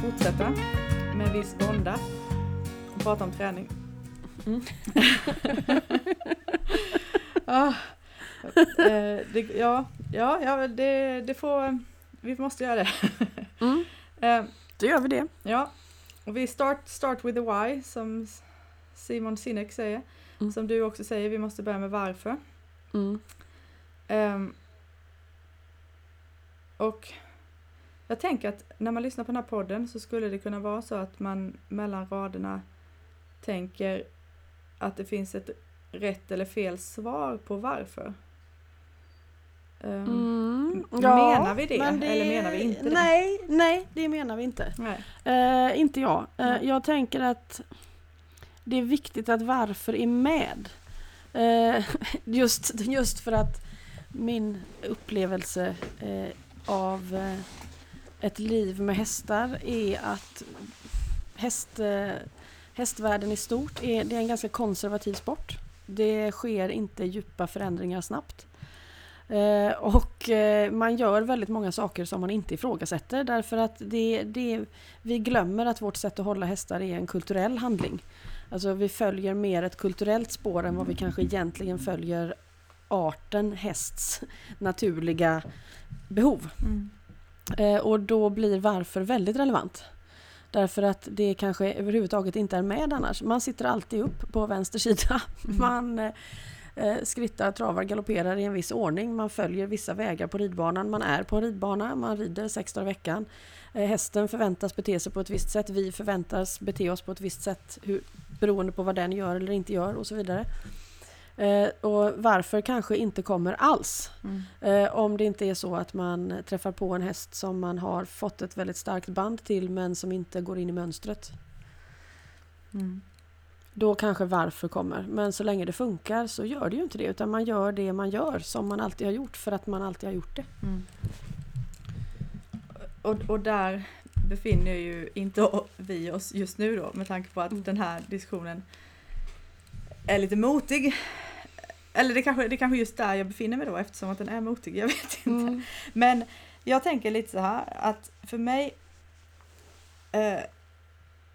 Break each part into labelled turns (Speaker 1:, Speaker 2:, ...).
Speaker 1: fortsätta med viss vånda och prata om träning.
Speaker 2: Mm.
Speaker 1: ah, eh, det, ja, ja, ja det, det får, vi måste göra det.
Speaker 2: Mm,
Speaker 1: Eh,
Speaker 2: då gör vi det.
Speaker 1: ja, och vi start, start with the why som Simon Sinek säger.
Speaker 2: Mm.
Speaker 1: Som du också säger, vi måste börja med varför.
Speaker 2: Mm.
Speaker 1: Ehm, och jag tänker att när man lyssnar på den här podden så skulle det kunna vara så att man mellan raderna tänker att det finns ett rätt eller fel svar på varför. Ehm,
Speaker 2: Mm,
Speaker 1: menar vi det,
Speaker 2: men
Speaker 1: eller menar vi inte det?
Speaker 2: Nej, nej, det menar vi inte. Eh, inte jag.
Speaker 1: Nej.
Speaker 2: jag tänker att det är viktigt att varför är med. Eh, just, just för att min upplevelse av ett liv med hästar är att häst, eh, hästvärlden i stort är, det är en ganska konservativ sport. Det sker inte djupa förändringar snabbt. Eh, och eh, man gör väldigt många saker som man inte ifrågasätter därför att det, det, vi glömmer att vårt sätt att hålla hästar är en kulturell handling. Alltså vi följer mer ett kulturellt spår än vad vi kanske egentligen följer arten hästs naturliga behov.
Speaker 1: Mm.
Speaker 2: Eh, och då blir varför väldigt relevant. Därför att det kanske överhuvudtaget inte är med annars. Man sitter alltid upp på vänster sida.
Speaker 1: Mm.
Speaker 2: Man eh, eh, skrittar, travar, galopperar i en viss ordning. Man följer vissa vägar på ridbanan. Man är på en ridbana, man rider sex dagar i veckan. Eh, hästen förväntas bete sig på ett visst sätt. Vi förväntas bete oss på ett visst sätt hur, beroende på vad den gör eller inte gör och så vidare. Eh, och varför kanske inte kommer alls.
Speaker 1: Mm.
Speaker 2: Eh, om det inte är så att man träffar på en häst som man har fått ett väldigt starkt band till men som inte går in i mönstret.
Speaker 1: Mm.
Speaker 2: Då kanske varför kommer. Men så länge det funkar så gör det ju inte det. Utan man gör det man gör som man alltid har gjort för att man alltid har gjort det.
Speaker 1: Mm. Och, och där befinner ju inte vi oss just nu då med tanke på att
Speaker 2: Mm.
Speaker 1: den här diskussionen är lite motig. Eller det kanske, det kanske just där jag befinner mig då eftersom att den är motig, jag vet inte.
Speaker 2: Mm.
Speaker 1: Men jag tänker lite så här att för mig eh,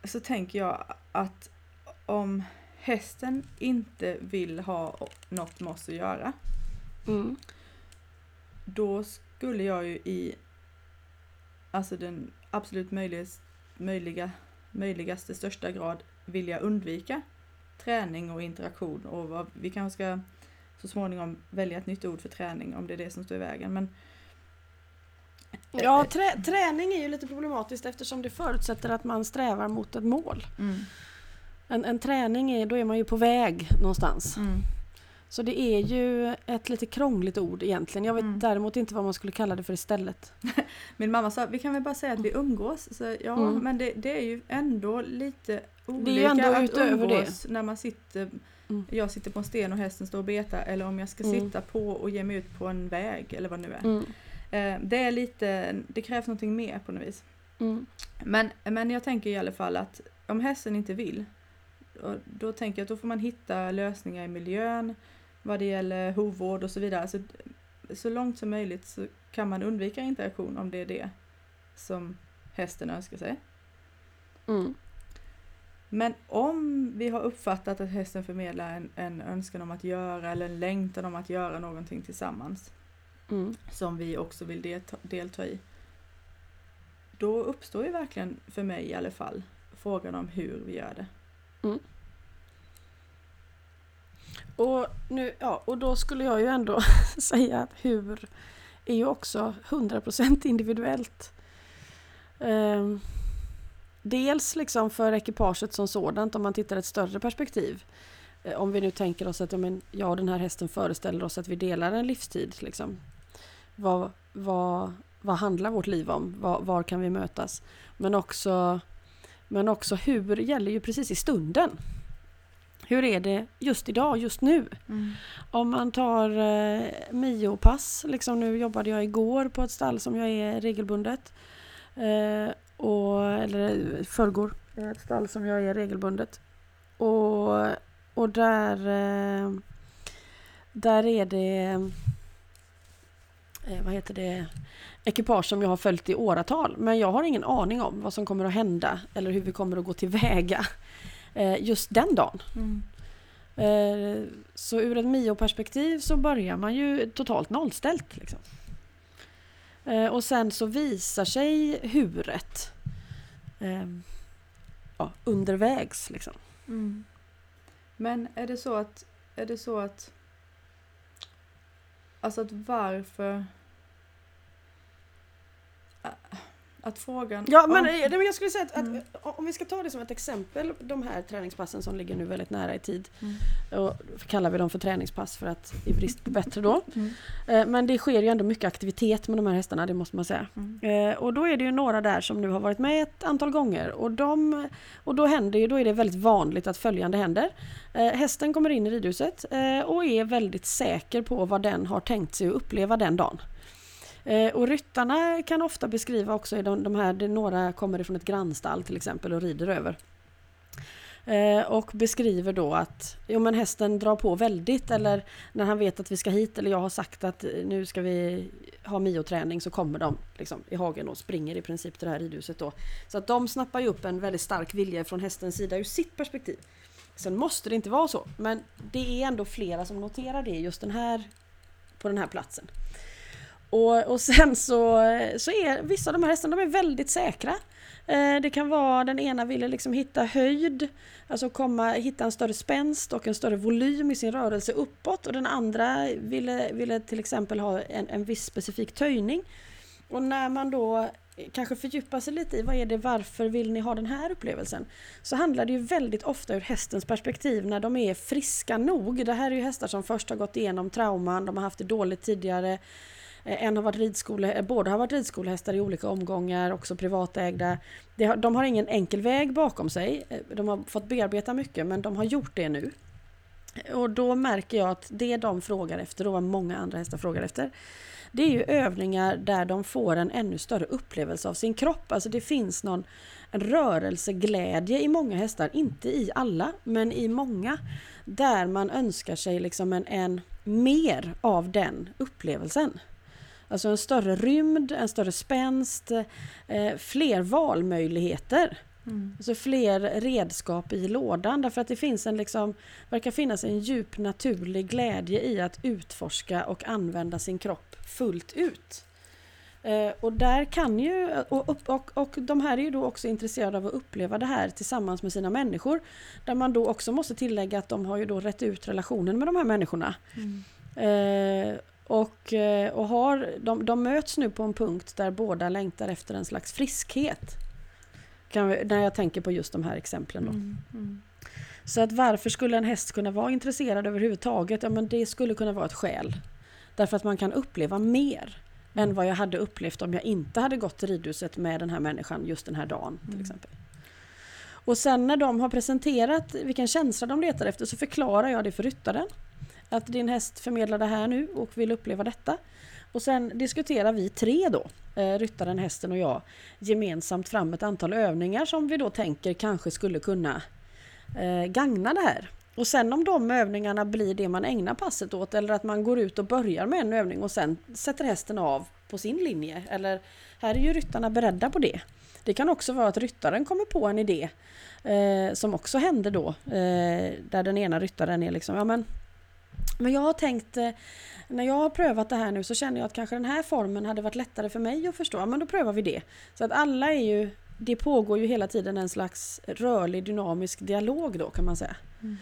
Speaker 1: så tänker jag att om hästen inte vill ha något med oss att göra
Speaker 2: Mm.
Speaker 1: då skulle jag ju i alltså den absolut möjligaste, möjliga, möjligaste största grad vilja undvika träning och interaktion och vad, vi kanske ska så småningom välja ett nytt ord för träning om det är det som står i vägen. Men
Speaker 2: Ja, trä, träning är ju lite problematiskt eftersom det förutsätter att man strävar mot ett mål.
Speaker 1: mm,
Speaker 2: En, en träning är, då är man ju på väg någonstans.
Speaker 1: mm,
Speaker 2: Så det är ju ett lite krångligt ord egentligen. Jag vet
Speaker 1: Mm.
Speaker 2: däremot inte vad man skulle kalla det för istället.
Speaker 1: Min mamma sa vi kan väl bara säga att vi umgås. Så, ja,
Speaker 2: Mm.
Speaker 1: men det, det är ju ändå lite olika
Speaker 2: Det är ju ändå
Speaker 1: att
Speaker 2: utöver det.
Speaker 1: umgås när man sitter
Speaker 2: Mm.
Speaker 1: jag sitter på en sten och hästen står och betar eller om jag ska
Speaker 2: Mm.
Speaker 1: sitta på och ge mig ut på en väg eller vad det nu är.
Speaker 2: Mm.
Speaker 1: Eh, det är lite, det krävs någonting mer på något vis.
Speaker 2: Mm.
Speaker 1: Men, men jag tänker i alla fall att om hästen inte vill, då, då tänker jag att då får man hitta lösningar i miljön vad det gäller hovvård och så vidare. Så, så långt som möjligt så kan man undvika interaktion om det är det som hästen önskar sig.
Speaker 2: Mm.
Speaker 1: Men om vi har uppfattat att hästen förmedlar en, en önskan om att göra eller en längtan om att göra någonting tillsammans
Speaker 2: Mm.
Speaker 1: som vi också vill delta, delta i. Då uppstår ju verkligen, för mig i alla fall, frågan om hur vi gör det.
Speaker 2: Och, nu, ja, och då skulle jag ju ändå säga att hur är ju också 100% individuellt. Ehm, dels liksom för ekipaget som sådant om man tittar ett större perspektiv. Eh, Om vi nu tänker oss att ja, men, jag och den här hästen föreställer oss att vi delar en livstid. Liksom. Vad, vad, vad handlar vårt liv om? Var, var kan vi mötas? Men också, men också hur gäller ju precis i stunden. Hur är det just idag, just nu? Om man tar eh, Mio-pass, liksom nu jobbade jag igår på ett stall som jag är regelbundet. Eh, och, eller förrgår, ett stall som jag är regelbundet. Och, och där, eh, där är det eh, vad heter det, ekipage som jag har följt i åratal. Men jag har ingen aning om vad som kommer att hända eller hur vi kommer att gå tillväga eh, just den dagen.
Speaker 1: Mm.
Speaker 2: Eh, så ur ett Mio-perspektiv så börjar man ju totalt nollställt. Liksom. Eh, och sen så visar sig huret eh, ja, undervägs. Liksom.
Speaker 1: Mm. Men är det så att, är det så att, alltså att varför, Ä- att frågan
Speaker 2: Ja, men,
Speaker 1: om-
Speaker 2: men jag skulle säga att,
Speaker 1: Mm.
Speaker 2: att om vi ska ta det som ett exempel, de här träningspassen som ligger nu väldigt nära i tid.
Speaker 1: Mm.
Speaker 2: Och kallar vi dem för träningspass för att i brist på bättre då.
Speaker 1: Mm.
Speaker 2: Eh, Men det sker ju ändå mycket aktivitet med de här hästarna, det måste man säga.
Speaker 1: Mm.
Speaker 2: Eh, Och då är det ju några där som nu har varit med ett antal gånger och, de, och då, händer ju, då är det väldigt vanligt att följande händer. Eh, hästen kommer in i ridhuset och är väldigt säker på vad den har tänkt sig att uppleva den dagen. Eh, och ryttarna kan ofta beskriva också, i de, de här, det, några kommer ifrån ett grannstall till exempel och rider över. Eh, och beskriver då att jo, men hästen drar på väldigt eller när han vet att vi ska hit eller jag har sagt att nu ska vi ha mioträning så kommer de liksom, i hagen och springer i princip till det här ridhuset då. Så att de snappar ju upp en väldigt stark vilja från hästens sida ur sitt perspektiv. Sen måste det inte vara så, men det är ändå flera som noterar det just den här, på den här platsen. Och, och sen så, så är vissa av de här hästarna de är väldigt säkra. Eh, det kan vara den ena ville liksom hitta höjd, alltså komma, hitta en större spänst och en större volym i sin rörelse uppåt och den andra ville, ville till exempel ha en, en viss specifik töjning. Och när man då kanske fördjupar sig lite i vad är det, varför vill ni ha den här upplevelsen? Så handlar det ju väldigt ofta ur hästens perspektiv när de är friska nog. Det här är ju hästar som först har gått igenom trauman, de har haft det dåligt tidigare. Eh, en har varit ridskole, eh, båda har varit ridskolehästar i olika omgångar, också privatägda. De har ingen enkel väg bakom sig. Eh, de har fått bearbeta mycket men de har gjort det nu. Och då märker jag att det de frågar efter och vad många andra hästar frågar efter det är ju övningar där de får en ännu större upplevelse av sin kropp. Alltså det finns någon rörelseglädje i många hästar, inte i alla, men i många. Där man önskar sig liksom en, en mer av den upplevelsen. Alltså en större rymd, en större spänst, eh, fler valmöjligheter.
Speaker 1: Mm.
Speaker 2: Alltså fler redskap i lådan därför att det finns en liksom, verkar finnas en djup naturlig glädje i att utforska och använda sin kropp fullt ut. Eh, och där kan ju, och, och, och, de här är ju då också intresserade av att uppleva det här tillsammans med sina människor. Där man då också måste tillägga att de har ju då rätt ut relationen med de här människorna.
Speaker 1: Mm.
Speaker 2: Eh, och, eh, och har, de, de möts nu på en punkt där båda längtar efter en slags friskhet. Kan när jag tänker på just de här exemplen. Då.
Speaker 1: Mm. Mm.
Speaker 2: Så att varför skulle en häst kunna vara intresserad överhuvudtaget? Ja men det skulle kunna vara ett skäl. Därför att man kan uppleva mer än vad jag hade upplevt om jag inte hade gått till ridhuset med den här människan just den här dagen till
Speaker 1: Mm.
Speaker 2: exempel. Och sen när de har presenterat vilken känsla de letar efter så förklarar jag det för ryttaren. Att din häst förmedlar det här nu och vill uppleva detta. Och sen diskuterar vi tre då, eh, ryttaren, hästen och jag, gemensamt fram ett antal övningar som vi då tänker kanske skulle kunna eh, gagna det här. Och sen om de övningarna blir det man ägnar passet åt eller att man går ut och börjar med en övning och sen sätter hästen av på sin linje. Eller här är ju ryttarna beredda på det. Det kan också vara att ryttaren kommer på en idé eh, som också händer då. Eh, där den ena ryttaren är liksom, ja men, men jag har tänkt eh, när jag har prövat det här nu så känner jag att kanske den här formen hade varit lättare för mig att förstå. Men då prövar vi det. Så att alla är ju, det pågår ju hela tiden en slags rörlig dynamisk dialog då kan man säga.
Speaker 1: Mm.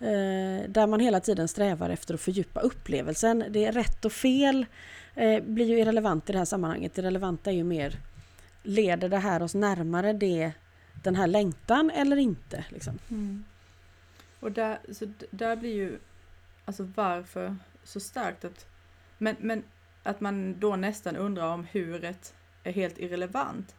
Speaker 2: Eh, där man hela tiden strävar efter att fördjupa upplevelsen. Det är rätt och fel eh, blir ju irrelevant i det här sammanhanget. Det relevanta är ju mer, leder det här oss närmare det, den här längtan eller inte? Liksom.
Speaker 1: Mm. Och där, så där blir ju, alltså varför så starkt att, men, men att man då nästan undrar om huret är helt irrelevant.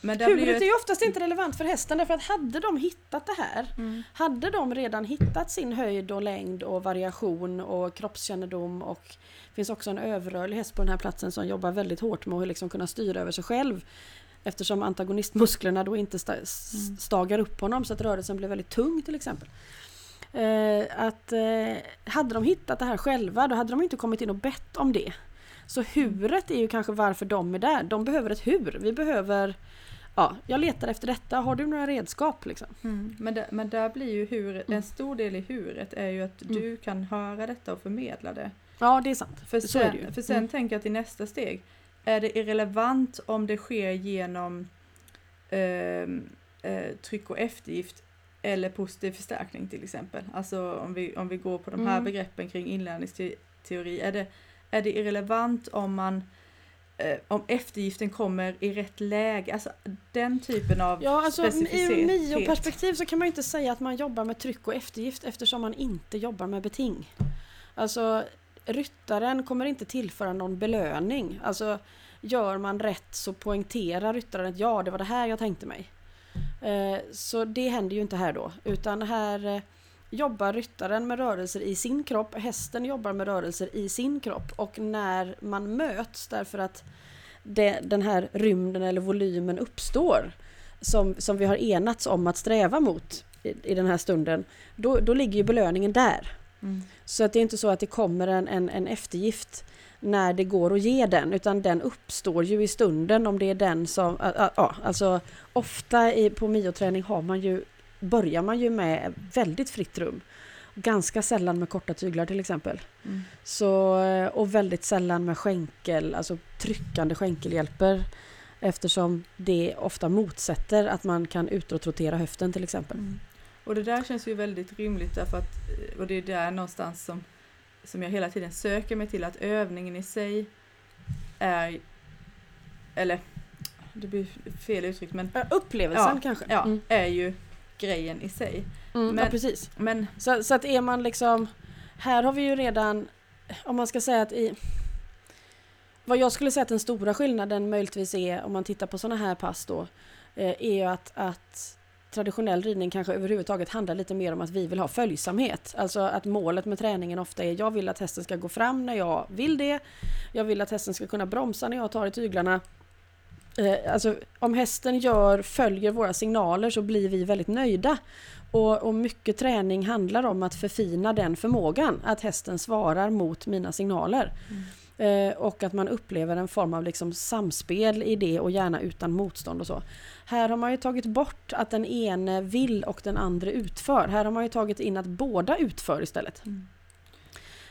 Speaker 1: Men ju
Speaker 2: Huvudet
Speaker 1: ett,
Speaker 2: är ju oftast inte relevant för hästen därför att hade de hittat det här
Speaker 1: mm,
Speaker 2: Hade de redan hittat sin höjd och längd och variation och kroppskännedom och det finns också en överrörlig häst på den här platsen som jobbar väldigt hårt med att liksom kunna styra över sig själv eftersom antagonistmusklerna då inte
Speaker 1: Mm.
Speaker 2: stagar upp honom så att rörelsen blir väldigt tung till exempel. Eh, att eh, hade de hittat det här själva då hade de inte kommit in och bett om det. Så huret är ju kanske varför de är där. De behöver ett hur. Vi behöver Ja, jag letar efter detta. Har du några redskap liksom?
Speaker 1: Mm. Men, där, men där blir ju
Speaker 2: Mm.
Speaker 1: en stor del i huret är ju att
Speaker 2: Mm.
Speaker 1: du kan höra detta och förmedla det.
Speaker 2: Ja, det är sant.
Speaker 1: För
Speaker 2: Så
Speaker 1: sen,
Speaker 2: ju.
Speaker 1: för sen
Speaker 2: Mm.
Speaker 1: tänker jag till nästa steg. Är det irrelevant om det sker genom ehm, eh, tryck och eftergift eller positiv förstärkning till exempel. Alltså om vi, om vi går på de här
Speaker 2: Mm.
Speaker 1: begreppen kring inlärningsteori. Är det, är det irrelevant om man eh, om eftergiften kommer i rätt läge? Alltså den typen av
Speaker 2: Ja, alltså i. MIO-perspektiv så kan man ju inte säga att man jobbar med tryck och eftergift eftersom man inte jobbar med beting. Alltså ryttaren kommer inte tillföra någon belöning. Alltså gör man rätt så poängterar ryttaren att ja, det var det här jag tänkte mig. Eh, så det händer ju inte här då, utan här eh, jobbar ryttaren med rörelser i sin kropp, hästen jobbar med rörelser i sin kropp och när man möts därför att det, den här rymden eller volymen uppstår som, som vi har enats om att sträva mot i, i den här stunden, då, då ligger ju belöningen där.
Speaker 1: Mm.
Speaker 2: Så att det är inte så att det kommer en, en, en eftergift när det går att ge den, utan den uppstår ju i stunden om det är den som... Ja, alltså ofta i, på mioträning har man ju, börjar man ju med väldigt fritt rum. Ganska sällan med korta tyglar till exempel.
Speaker 1: Mm.
Speaker 2: Så, och väldigt sällan med skänkel, alltså tryckande skänkelhjälper. Eftersom det ofta motsätter att man kan utrotrotera höften till exempel.
Speaker 1: Mm. Och det där känns ju väldigt rimligt därför att, och det är där någonstans som, som jag hela tiden söker mig till att övningen i sig är, eller det blir fel uttryck men
Speaker 2: Ja, Upplevelsen
Speaker 1: Ja,
Speaker 2: kanske?
Speaker 1: ja,
Speaker 2: Mm.
Speaker 1: är ju grejen i sig.
Speaker 2: Mm, ja
Speaker 1: men-
Speaker 2: precis.
Speaker 1: Men
Speaker 2: Så, så att är man liksom... Här har vi ju redan, om man ska säga att i... Vad jag skulle säga att den stora skillnaden möjligtvis är om man tittar på sådana här pass då, eh, är ju att, att traditionell ridning kanske överhuvudtaget handlar lite mer om att vi vill ha följsamhet. Alltså att målet med träningen ofta är jag vill att hästen ska gå fram när jag vill det. Jag vill att hästen ska kunna bromsa när jag tar i tyglarna. Eh, alltså om hästen gör, följer våra signaler så blir vi väldigt nöjda. Och, och mycket träning handlar om att förfina den förmågan, att hästen svarar mot mina signaler. Mm och att man upplever en form av liksom samspel i det och gärna utan motstånd och så. Här har man ju tagit bort att den ene vill och den andra utför. Här har man ju tagit in att båda utför istället.
Speaker 1: Mm.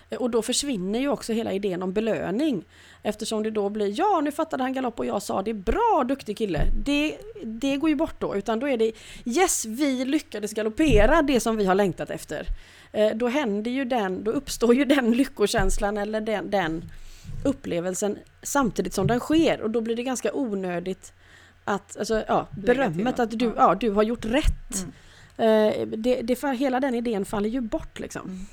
Speaker 2: Eh, Och då försvinner ju också hela idén om belöning. Eftersom det då blir ja, nu fattade han galopp och jag sa det är bra duktig kille. Det, det går ju bort då, utan då är det yes, vi lyckades galoppera det som vi har längtat efter. Eh, Då händer ju den, då uppstår ju den lyckokänslan eller den, den upplevelsen samtidigt som den sker och då blir det ganska onödigt att, alltså ja, berömmet att du,
Speaker 1: ja.
Speaker 2: du har gjort rätt.
Speaker 1: Mm.
Speaker 2: Eh, Det, det, hela den idén faller ju bort liksom.
Speaker 1: Mm.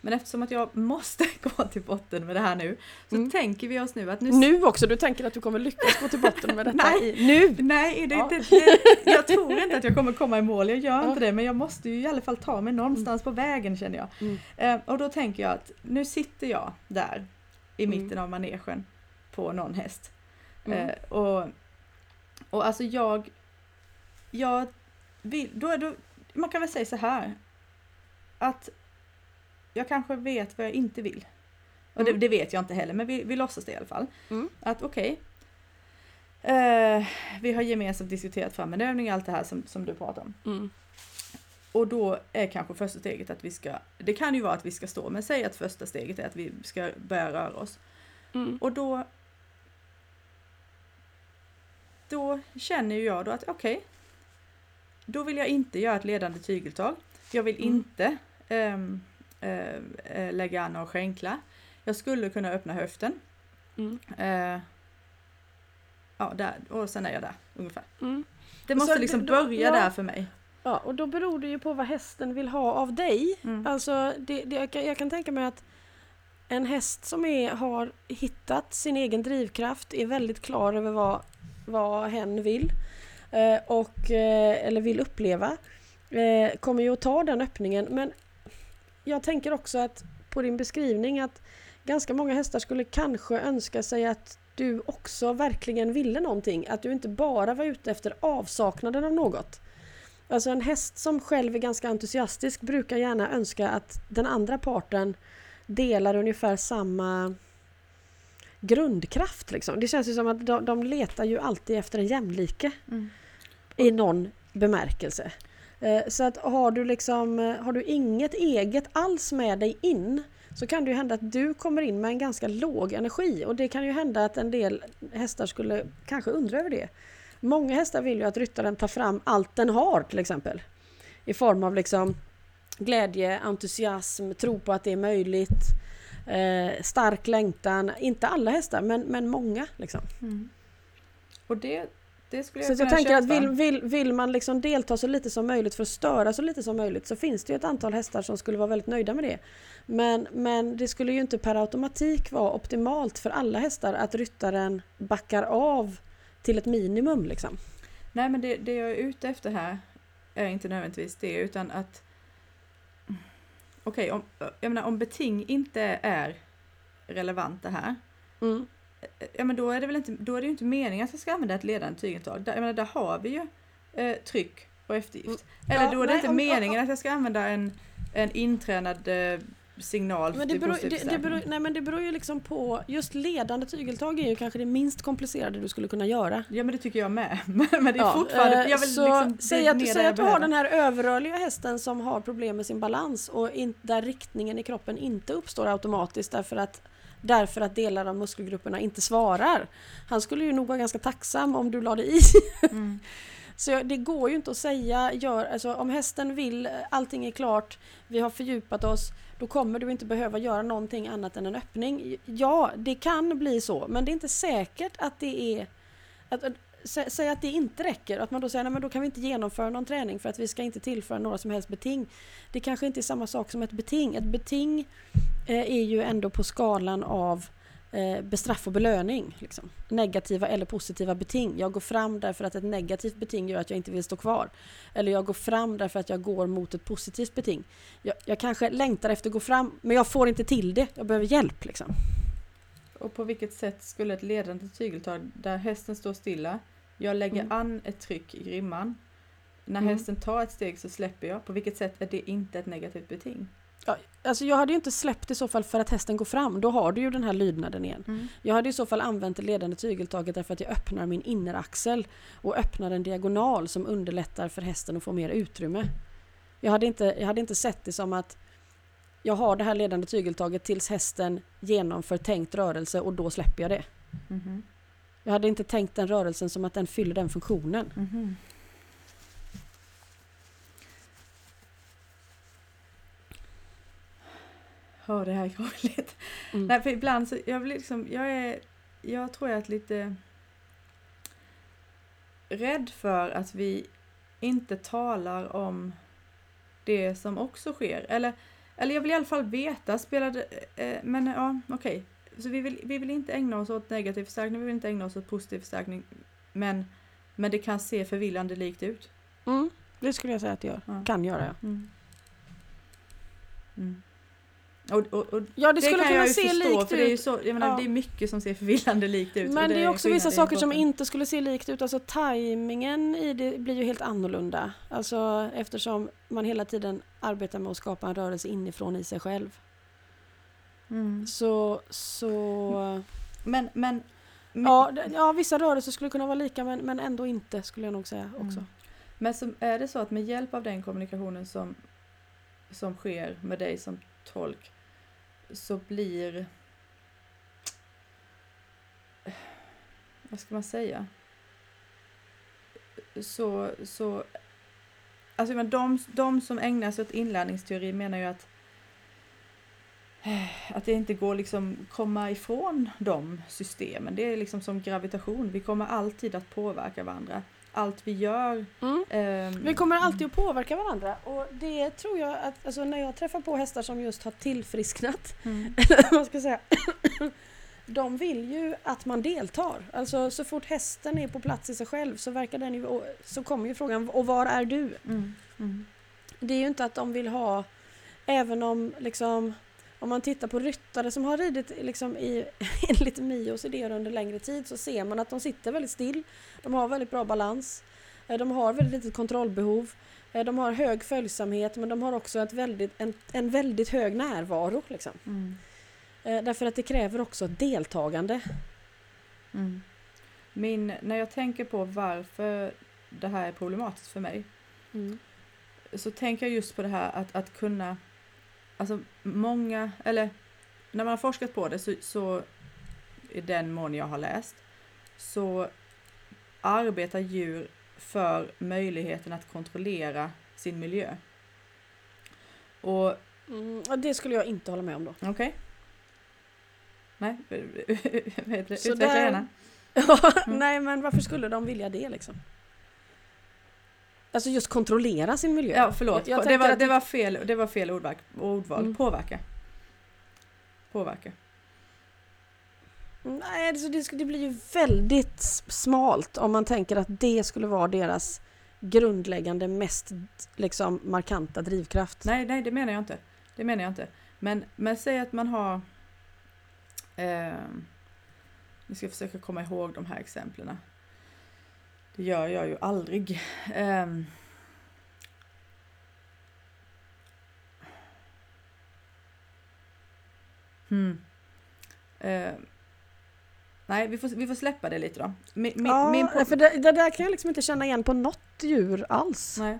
Speaker 1: Men eftersom att jag måste gå till botten med det här nu så
Speaker 2: Mm.
Speaker 1: tänker vi oss nu att nu...
Speaker 2: Nu också, du tänker att du kommer lyckas gå till botten med detta
Speaker 1: Nej.
Speaker 2: nu!
Speaker 1: Nej, det,
Speaker 2: Ja.
Speaker 1: det, det, jag tror inte att jag kommer komma i mål, jag gör
Speaker 2: Ja.
Speaker 1: inte det men jag måste ju i alla fall ta mig någonstans på vägen känner jag.
Speaker 2: Mm.
Speaker 1: Eh, och då tänker jag att nu sitter jag där i
Speaker 2: Mm.
Speaker 1: mitten av manegen på någon häst.
Speaker 2: Mm.
Speaker 1: Eh, och, och alltså jag, jag vill, då då, man kan väl säga så här. Att jag kanske vet vad jag inte vill. Och det,
Speaker 2: Mm.
Speaker 1: det vet jag inte heller, men vi, vi låtsas det i alla fall.
Speaker 2: Mm.
Speaker 1: Att okej. eh, vi har gemensamt diskuterat fram en övning, allt det här som, som du pratar om.
Speaker 2: Mm.
Speaker 1: Och då är kanske första steget att vi ska, det kan ju vara att vi ska stå, men säg att första steget är att vi ska börja röra oss.
Speaker 2: Mm.
Speaker 1: Och då då känner ju jag då att okej, då vill jag inte göra ett ledande tygeltag. Jag vill
Speaker 2: Mm.
Speaker 1: inte eh, eh, lägga an och skänkla. Jag skulle kunna öppna höften.
Speaker 2: Mm.
Speaker 1: Eh, ja, där, och sen är jag där ungefär.
Speaker 2: Mm.
Speaker 1: Det måste liksom
Speaker 2: då-
Speaker 1: börja
Speaker 2: ja.
Speaker 1: där för mig.
Speaker 2: Ja, och då beror det ju på vad hästen vill ha av dig.
Speaker 1: Mm.
Speaker 2: Alltså, det, det, jag, kan, jag kan tänka mig att en häst som är, har hittat sin egen drivkraft, är väldigt klar över vad, vad hen vill eh, och, eh, eller vill uppleva, eh, kommer ju att ta den öppningen. Men jag tänker också att på din beskrivning att ganska många hästar skulle kanske önska sig att du också verkligen ville någonting. Att du inte bara var ute efter avsaknaden av något. Alltså en häst som själv är ganska entusiastisk brukar gärna önska att den andra parten delar ungefär samma grundkraft. Liksom. Det känns ju som att de, de letar ju alltid efter en jämlike
Speaker 1: Mm.
Speaker 2: i någon bemärkelse. Eh, Så att har du liksom, eh, har du inget eget alls med dig in så kan det ju hända att du kommer in med en ganska låg energi och det kan ju hända att en del hästar skulle kanske undra över det. Många hästar vill ju att ryttaren tar fram allt den har till exempel. I form av liksom glädje, entusiasm, tro på att det är möjligt, eh, stark längtan. Inte alla hästar men, men många. Liksom.
Speaker 1: Mm. Och det, det skulle
Speaker 2: Så
Speaker 1: jag
Speaker 2: att jag tänker att
Speaker 1: köpa.
Speaker 2: vill, vill, vill man liksom delta så lite som möjligt för att störa så lite som möjligt så finns det ju ett antal hästar som skulle vara väldigt nöjda med det. Men, men det skulle ju inte per automatik vara optimalt för alla hästar att ryttaren backar av till ett minimum liksom.
Speaker 1: Nej men det, det jag är ute efter här är inte nödvändigtvis det utan att Okej, om, jag menar om beting inte är relevanta här
Speaker 2: Mm.
Speaker 1: Ja men då är det väl inte, då är det ju inte meningen att jag ska använda ett ledande tygeltag. Där, jag menar, där har vi ju eh, tryck och eftergift. Eller
Speaker 2: Ja,
Speaker 1: då är det
Speaker 2: nej,
Speaker 1: inte
Speaker 2: om-
Speaker 1: meningen att jag ska använda en, en intränad eh, signal
Speaker 2: Men det beror, det, det, beror, nej men det beror ju liksom på, just ledande tygeltag är ju kanske det minst komplicerade du skulle kunna göra.
Speaker 1: Ja men det tycker jag med. Men, det är
Speaker 2: Ja,
Speaker 1: fortfarande,
Speaker 2: eh,
Speaker 1: jag vill
Speaker 2: så
Speaker 1: liksom
Speaker 2: säg att, säg att du har den här överrörliga hästen som har problem med sin balans och in, där riktningen i kroppen inte uppstår automatiskt därför att, därför att delar av muskelgrupperna inte svarar. Han skulle ju nog vara ganska tacksam om du la det i.
Speaker 1: Mm.
Speaker 2: Så det går ju inte att säga, gör, alltså, om hästen vill, allting är klart, vi har fördjupat oss, då kommer du inte behöva göra någonting annat än en öppning. Ja, det kan bli så, men det är inte säkert att det är... Att, att, sä- Säg att det inte räcker, att man då säger nej men då kan vi inte genomföra någon träning för att vi ska inte tillföra några som helst beting. Det kanske inte är samma sak som ett beting. Ett beting eh, är ju ändå på skalan av eh, bestraff och belöning. Liksom. Negativa eller positiva beting. Jag går fram därför att ett negativt beting gör att jag inte vill stå kvar. Eller jag går fram därför att jag går mot ett positivt beting. Jag, jag kanske längtar efter att gå fram men jag får inte till det. Jag behöver hjälp. Liksom.
Speaker 1: Och på vilket sätt skulle ett ledande tygeltag där hästen står stilla, jag lägger
Speaker 2: Mm.
Speaker 1: an ett tryck i grimman, när
Speaker 2: Mm.
Speaker 1: hästen tar ett steg så släpper jag. På vilket sätt är det inte ett negativt beting?
Speaker 2: Alltså jag hade ju inte släppt i så fall för att hästen går fram. Då har du ju den här lydnaden igen. Jag hade i så fall använt det ledande tygeltaget därför att jag öppnar min inneraxel och öppnar en diagonal som underlättar för hästen att få mer utrymme. Jag hade inte, jag hade inte sett det som att jag har det här ledande tygeltaget tills hästen genomför tänkt rörelse och då släpper jag det.
Speaker 1: Mhm.
Speaker 2: Jag hade inte tänkt den rörelsen som att den fyller den funktionen.
Speaker 1: Mhm. Ja, det här är krångligt.
Speaker 2: Mm.
Speaker 1: Nej, för ibland så, jag blir liksom, jag är, jag tror jag är lite rädd för att vi inte talar om det som också sker. Eller, eller jag vill i alla fall veta, spelade, eh, men ja, okej. Så vi vill, vi vill inte ägna oss åt negativ förstärkning, vi vill inte ägna oss åt positiv förstärkning. Men, men det kan se förvillande likt ut.
Speaker 2: Mm, det skulle jag säga att det gör.
Speaker 1: Ja.
Speaker 2: Kan göra ja.
Speaker 1: Mm. Mm. Och, och, och
Speaker 2: Ja det, skulle
Speaker 1: kan
Speaker 2: kunna se
Speaker 1: förstå,
Speaker 2: likt
Speaker 1: för det är
Speaker 2: ut.
Speaker 1: så, menar,
Speaker 2: Ja.
Speaker 1: det är mycket som ser förvillande likt ut.
Speaker 2: Men det är också vissa saker som inte skulle se likt ut. Alltså tajmingen i det blir ju helt annorlunda. Alltså eftersom man hela tiden arbetar med att skapa en rörelse inifrån i sig själv.
Speaker 1: Mm.
Speaker 2: Så, så
Speaker 1: Men, men...
Speaker 2: ja, det- ja, vissa rörelser skulle kunna vara lika men, men ändå inte skulle jag nog säga också.
Speaker 1: Mm. Men så är det så att med hjälp av den kommunikationen som, som sker med dig som tolk så blir... Vad ska man säga? Så... så alltså men de, de som ägnar sig åt inlärningsteori menar ju att att det inte går liksom komma ifrån de systemen. Det är liksom som gravitation. Vi kommer alltid att påverka varandra. Allt vi gör
Speaker 2: Mm.
Speaker 1: ehm,
Speaker 2: Vi kommer alltid att påverka varandra och det tror jag att alltså, när jag träffar på hästar som just har tillfrisknat
Speaker 1: Mm.
Speaker 2: eller vad ska jag säga. De vill ju att man deltar. Alltså så fort hästen är på plats i sig själv så verkar den ju, så kommer ju frågan, och var är du?
Speaker 1: Mm. Mm.
Speaker 2: Det är ju inte att de vill ha, även om liksom om man tittar på ryttare som har ridit liksom i enligt Mios idéer under längre tid så ser man att de sitter väldigt still. De har väldigt bra balans. eh, De har väldigt litet kontrollbehov. eh, De har hög följsamhet men de har också ett väldigt, en, en väldigt hög närvaro. Liksom.
Speaker 1: Mm.
Speaker 2: Eh, därför att det kräver också deltagande.
Speaker 1: Mm. Min, när jag tänker på varför det här är problematiskt för mig
Speaker 2: Mm.
Speaker 1: så tänker jag just på det här att, att kunna, alltså många, eller när man har forskat på det så, så i den mån jag har läst så arbetar djur för möjligheten att kontrollera sin miljö. Och
Speaker 2: Mm, det skulle jag inte hålla med om då.
Speaker 1: okej? Nej, det?
Speaker 2: Så
Speaker 1: utveckla
Speaker 2: där-
Speaker 1: gärna. Mm.
Speaker 2: Nej men varför skulle de vilja det liksom? Alltså just kontrollera sin miljö.
Speaker 1: Ja, förlåt.
Speaker 2: Jag
Speaker 1: det, var,
Speaker 2: att
Speaker 1: det, var fel, det var fel ordval. ordval.
Speaker 2: Mm.
Speaker 1: Påverka. Påverka.
Speaker 2: Nej, det, så det, det blir ju väldigt smalt om man tänker att det skulle vara deras grundläggande, mest liksom markanta drivkraft.
Speaker 1: Nej, nej, det menar jag inte. Det menar jag inte. Men, men säg att man har... ehm, nu ska jag försöka komma ihåg de här exemplen. Det gör jag ju aldrig. Ehm. hmm. Ehm. nej, vi får, vi får släppa det lite då. Min, min,
Speaker 2: ja,
Speaker 1: min
Speaker 2: för det, det där kan jag liksom inte känna igen på något djur alls.
Speaker 1: Nej.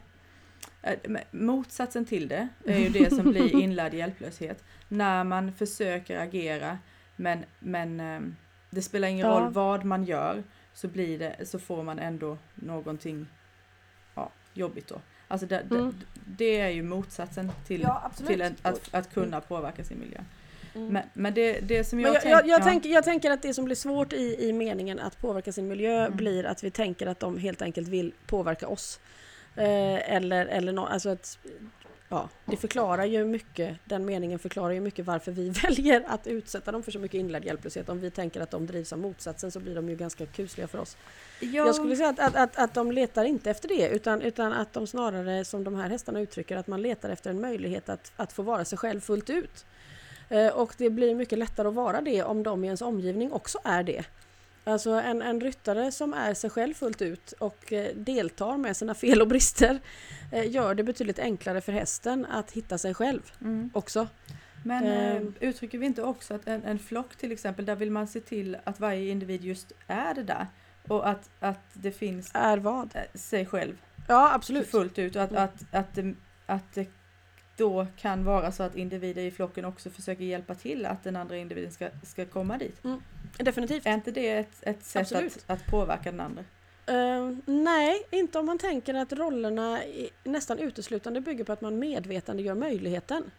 Speaker 1: Eh, Motsatsen till det är ju det som blir inlärd hjälplöshet. När man försöker agera men, men ehm, det spelar ingen
Speaker 2: Ja.
Speaker 1: roll vad man gör så, blir det, så får man ändå någonting ja, jobbigt då. Alltså det,
Speaker 2: Mm.
Speaker 1: det, det är ju motsatsen till,
Speaker 2: Ja,
Speaker 1: till en, att, att kunna påverka sin miljö.
Speaker 2: Mm.
Speaker 1: Men, men det, det som jag,
Speaker 2: jag,
Speaker 1: tänk-
Speaker 2: jag, jag,
Speaker 1: ja.
Speaker 2: tänker, jag tänker att det som blir svårt i, i meningen att påverka sin miljö
Speaker 1: Mm.
Speaker 2: blir att vi tänker att de helt enkelt vill påverka oss. Eh, eller eller no, alltså att, ja, det förklarar ju mycket, den meningen förklarar ju mycket varför vi väljer att utsätta dem för så mycket inlärd hjälplöshet. Om vi tänker att de drivs av motsatsen så blir de ju ganska kusliga för oss.
Speaker 1: Ja.
Speaker 2: Jag skulle säga att, att, att, att de letar inte efter det utan, utan att de snarare, som de här hästarna uttrycker, att man letar efter en möjlighet att, att få vara sig själv fullt ut. Eh, och det blir mycket lättare att vara det om de i ens omgivning också är det. Alltså en, en ryttare som är sig själv fullt ut och eh, deltar med sina fel och brister eh, gör det betydligt enklare för hästen att hitta sig själv
Speaker 1: Mm.
Speaker 2: också.
Speaker 1: Men eh,
Speaker 2: Ehm.
Speaker 1: uttrycker vi inte också att en, en flock till exempel, där vill man se till att varje individ just är det där? Och att, att det finns
Speaker 2: Är vad?
Speaker 1: eh, sig själv
Speaker 2: Ja absolut.
Speaker 1: fullt ut och att,
Speaker 2: Mm.
Speaker 1: att, att, det, att det då kan vara så att individer i flocken också försöker hjälpa till att den andra individen ska, ska komma dit.
Speaker 2: Definitivt.
Speaker 1: Är inte det ett, ett sätt
Speaker 2: Absolut.
Speaker 1: att, att påverka den andra?
Speaker 2: Eh, nej, inte om man tänker att rollerna nästan uteslutande bygger på att man medvetandegör möjligheten.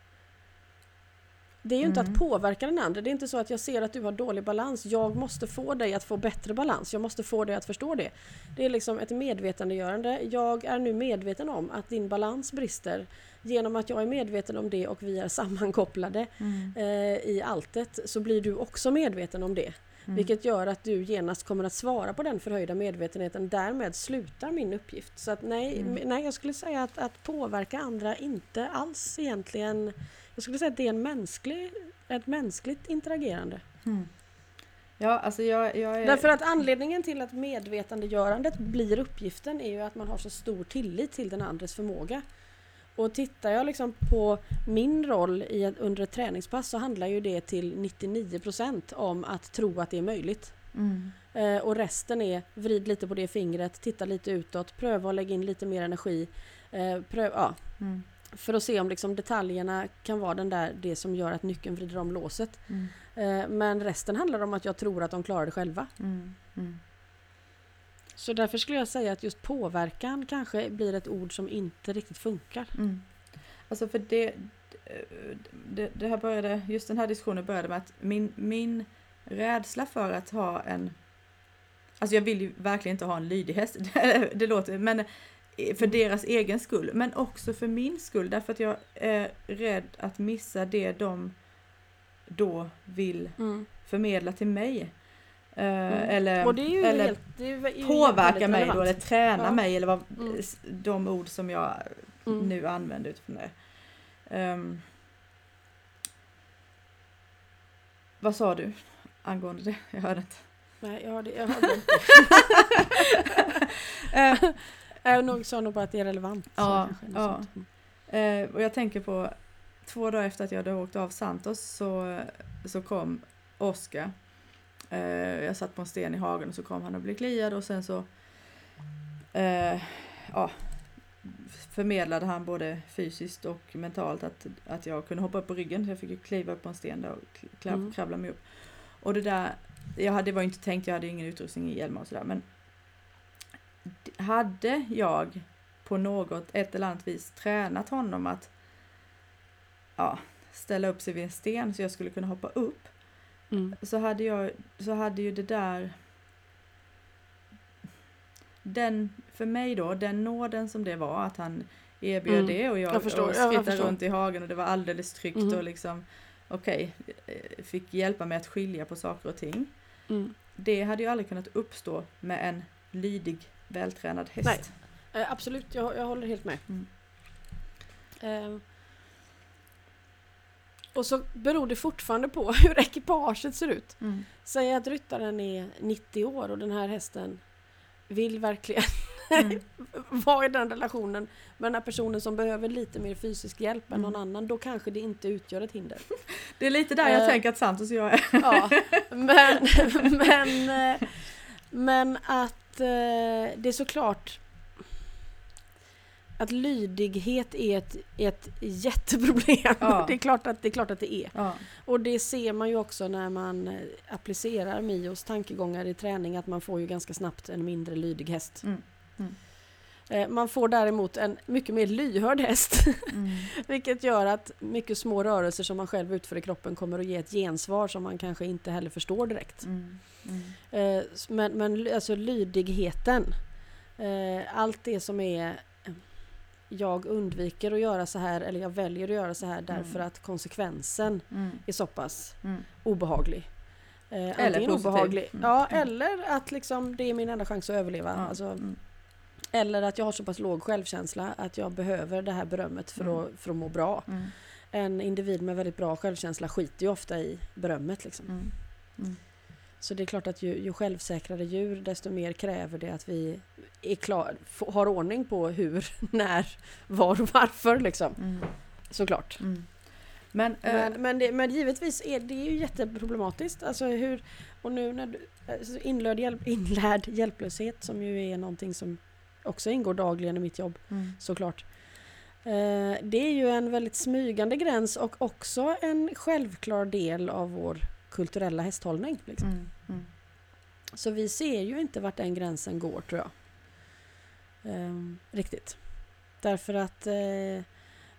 Speaker 2: Det är ju inte
Speaker 1: Mm.
Speaker 2: att påverka den andra. Det är inte så att jag ser att du har dålig balans. Jag måste få dig att få bättre balans. Jag måste få dig att förstå det. Det är liksom ett medvetandegörande. Jag är nu medveten om att din balans brister. Genom att jag är medveten om det och vi är sammankopplade eh, i alltet så blir du också medveten om det.
Speaker 1: Mm.
Speaker 2: Vilket gör att du genast kommer att svara på den förhöjda medvetenheten. Därmed slutar min uppgift. Så att nej,
Speaker 1: Mm.
Speaker 2: nej jag skulle säga att, att påverka andra inte alls egentligen... Jag skulle säga att det är en mänsklig, ett mänskligt interagerande.
Speaker 1: Mm. Ja, alltså jag, jag är...
Speaker 2: Därför att anledningen till att medvetandegörandet blir uppgiften är ju att man har så stor tillit till den andres förmåga. Och tittar jag liksom på min roll i under ett träningspass så handlar ju det till 99% om att tro att det är möjligt.
Speaker 1: Mm.
Speaker 2: Eh, och resten är vrid lite på det fingret, titta lite utåt, pröva att lägga in lite mer energi. Eh, pröv, ja,
Speaker 1: Mm.
Speaker 2: för att se om liksom detaljerna kan vara den där, det som gör att nyckeln vrider om låset.
Speaker 1: Mm.
Speaker 2: Eh, men resten handlar om att jag tror att de klarar det själva.
Speaker 1: Mm. Mm.
Speaker 2: Så därför skulle jag säga att just påverkan kanske blir ett ord som inte riktigt funkar.
Speaker 1: Mm. Alltså för det, det, det här började, just den här diskussionen började med att min, min rädsla för att ha en, alltså jag vill ju verkligen inte ha en lydig häst, det, det låter, men för deras egen skull, men också för min skull, därför att jag är rädd att missa det de då vill förmedla till mig. Eh, Eller,
Speaker 2: Mm. Och det är ju
Speaker 1: eller
Speaker 2: helt,
Speaker 1: påverka mig då,
Speaker 2: relevant.
Speaker 1: eller träna
Speaker 2: Ja.
Speaker 1: mig, eller vad,
Speaker 2: Mm.
Speaker 1: de ord som jag
Speaker 2: Mm.
Speaker 1: nu använder utifrån det. Ehm, vad sa du angående det? Jag hörde inte.
Speaker 2: Nej, jag har, det, jag har glömt
Speaker 1: Eh,
Speaker 2: det. Jag sa nog bara att det är relevant.
Speaker 1: Ja, ja. eh, och jag tänker på, två dagar efter att jag hade åkt av Santos så, så kom Oskar. Eh, jag satt på en sten i hagen och så kom han och blev kliad och sen så eh, ja, förmedlade han både fysiskt och mentalt att, att jag kunde hoppa upp på ryggen. Så jag fick ju kliva upp på en sten där och
Speaker 2: Mm.
Speaker 1: kravla mig upp. Och det där, jag hade, det var inte tänkt, jag hade ingen utrustning i hjälmar och sådär men hade jag på något, ett eller annat vis tränat honom att ja, ställa upp sig vid en sten så jag skulle kunna hoppa upp
Speaker 2: Mm.
Speaker 1: så hade jag, så hade ju det där den, för mig då, den nåden som det var att han erbjöd
Speaker 2: Mm.
Speaker 1: det och jag,
Speaker 2: Jag förstår,
Speaker 1: och
Speaker 2: ja, jag förstår.
Speaker 1: runt i hagen och det var alldeles tryggt
Speaker 2: Mhm.
Speaker 1: och liksom okej, eh, fick hjälpa mig att skilja på saker och ting.
Speaker 2: Mm.
Speaker 1: Det hade ju aldrig kunnat uppstå med en lydig, vältränad häst.
Speaker 2: Nej. Eh, absolut, jag, jag håller helt med.
Speaker 1: Mm.
Speaker 2: Och så beror det fortfarande på hur ekipaget ser ut.
Speaker 1: Mm.
Speaker 2: Säg att ryttaren är 90 år och den här hästen vill verkligen
Speaker 1: Mm.
Speaker 2: vara i den relationen med den här personen som behöver lite mer fysisk hjälp än
Speaker 1: Mm.
Speaker 2: någon annan. Då kanske det inte utgör ett hinder.
Speaker 1: Det är lite där jag
Speaker 2: Eh.
Speaker 1: tänker att Santos och jag är.
Speaker 2: Ja, men, men, eh, men att eh, det är såklart att lydighet är ett, ett jätteproblem.
Speaker 1: Ja.
Speaker 2: Det, är klart att, det är klart att det är.
Speaker 1: Ja.
Speaker 2: Och det ser man ju också när man eh, applicerar Mios tankegångar i träning att man får ju ganska snabbt en mindre lydig häst.
Speaker 1: Mm.
Speaker 2: Eh, Man får däremot en mycket mer lyhörd häst.
Speaker 1: Mm.
Speaker 2: Vilket gör att mycket små rörelser som man själv utför i kroppen kommer att ge ett gensvar som man kanske inte heller förstår direkt.
Speaker 1: Mm. Mm.
Speaker 2: Eh, Men, men alltså lydigheten, allt det som är jag undviker att göra så här eller jag väljer att göra så här därför
Speaker 1: Mm.
Speaker 2: att konsekvensen
Speaker 1: Mm.
Speaker 2: är så pass
Speaker 1: Mm.
Speaker 2: obehaglig. Eh,
Speaker 1: Eller positiv.
Speaker 2: obehaglig, ja eller att liksom det är min enda chans att överleva.
Speaker 1: Ja.
Speaker 2: Alltså, eller att jag har så pass låg självkänsla att jag behöver det här berömmet för,
Speaker 1: Mm.
Speaker 2: att, för att må bra.
Speaker 1: Mm.
Speaker 2: En individ med väldigt bra självkänsla skiter ju ofta i berömmet. Liksom.
Speaker 1: Mm.
Speaker 2: Så det är klart att ju, ju självsäkrare djur desto mer kräver det att vi är klar, har ordning på hur, när, var och varför liksom.
Speaker 1: Mm.
Speaker 2: Såklart.
Speaker 1: Mm. Men, eh,
Speaker 2: Men, men, det, men givetvis är det ju jätteproblematiskt. Alltså hur, och nu när du, alltså inlärd, hjälp, inlärd hjälplöshet som ju är någonting som också ingår dagligen i mitt jobb
Speaker 1: mm.
Speaker 2: såklart. Eh, det är ju en väldigt smygande gräns och också en självklar del av vår kulturella hästhållning. Liksom.
Speaker 1: Mm. Mm.
Speaker 2: Så vi ser ju inte vart den gränsen går tror jag. Ehm, riktigt. Därför att eh,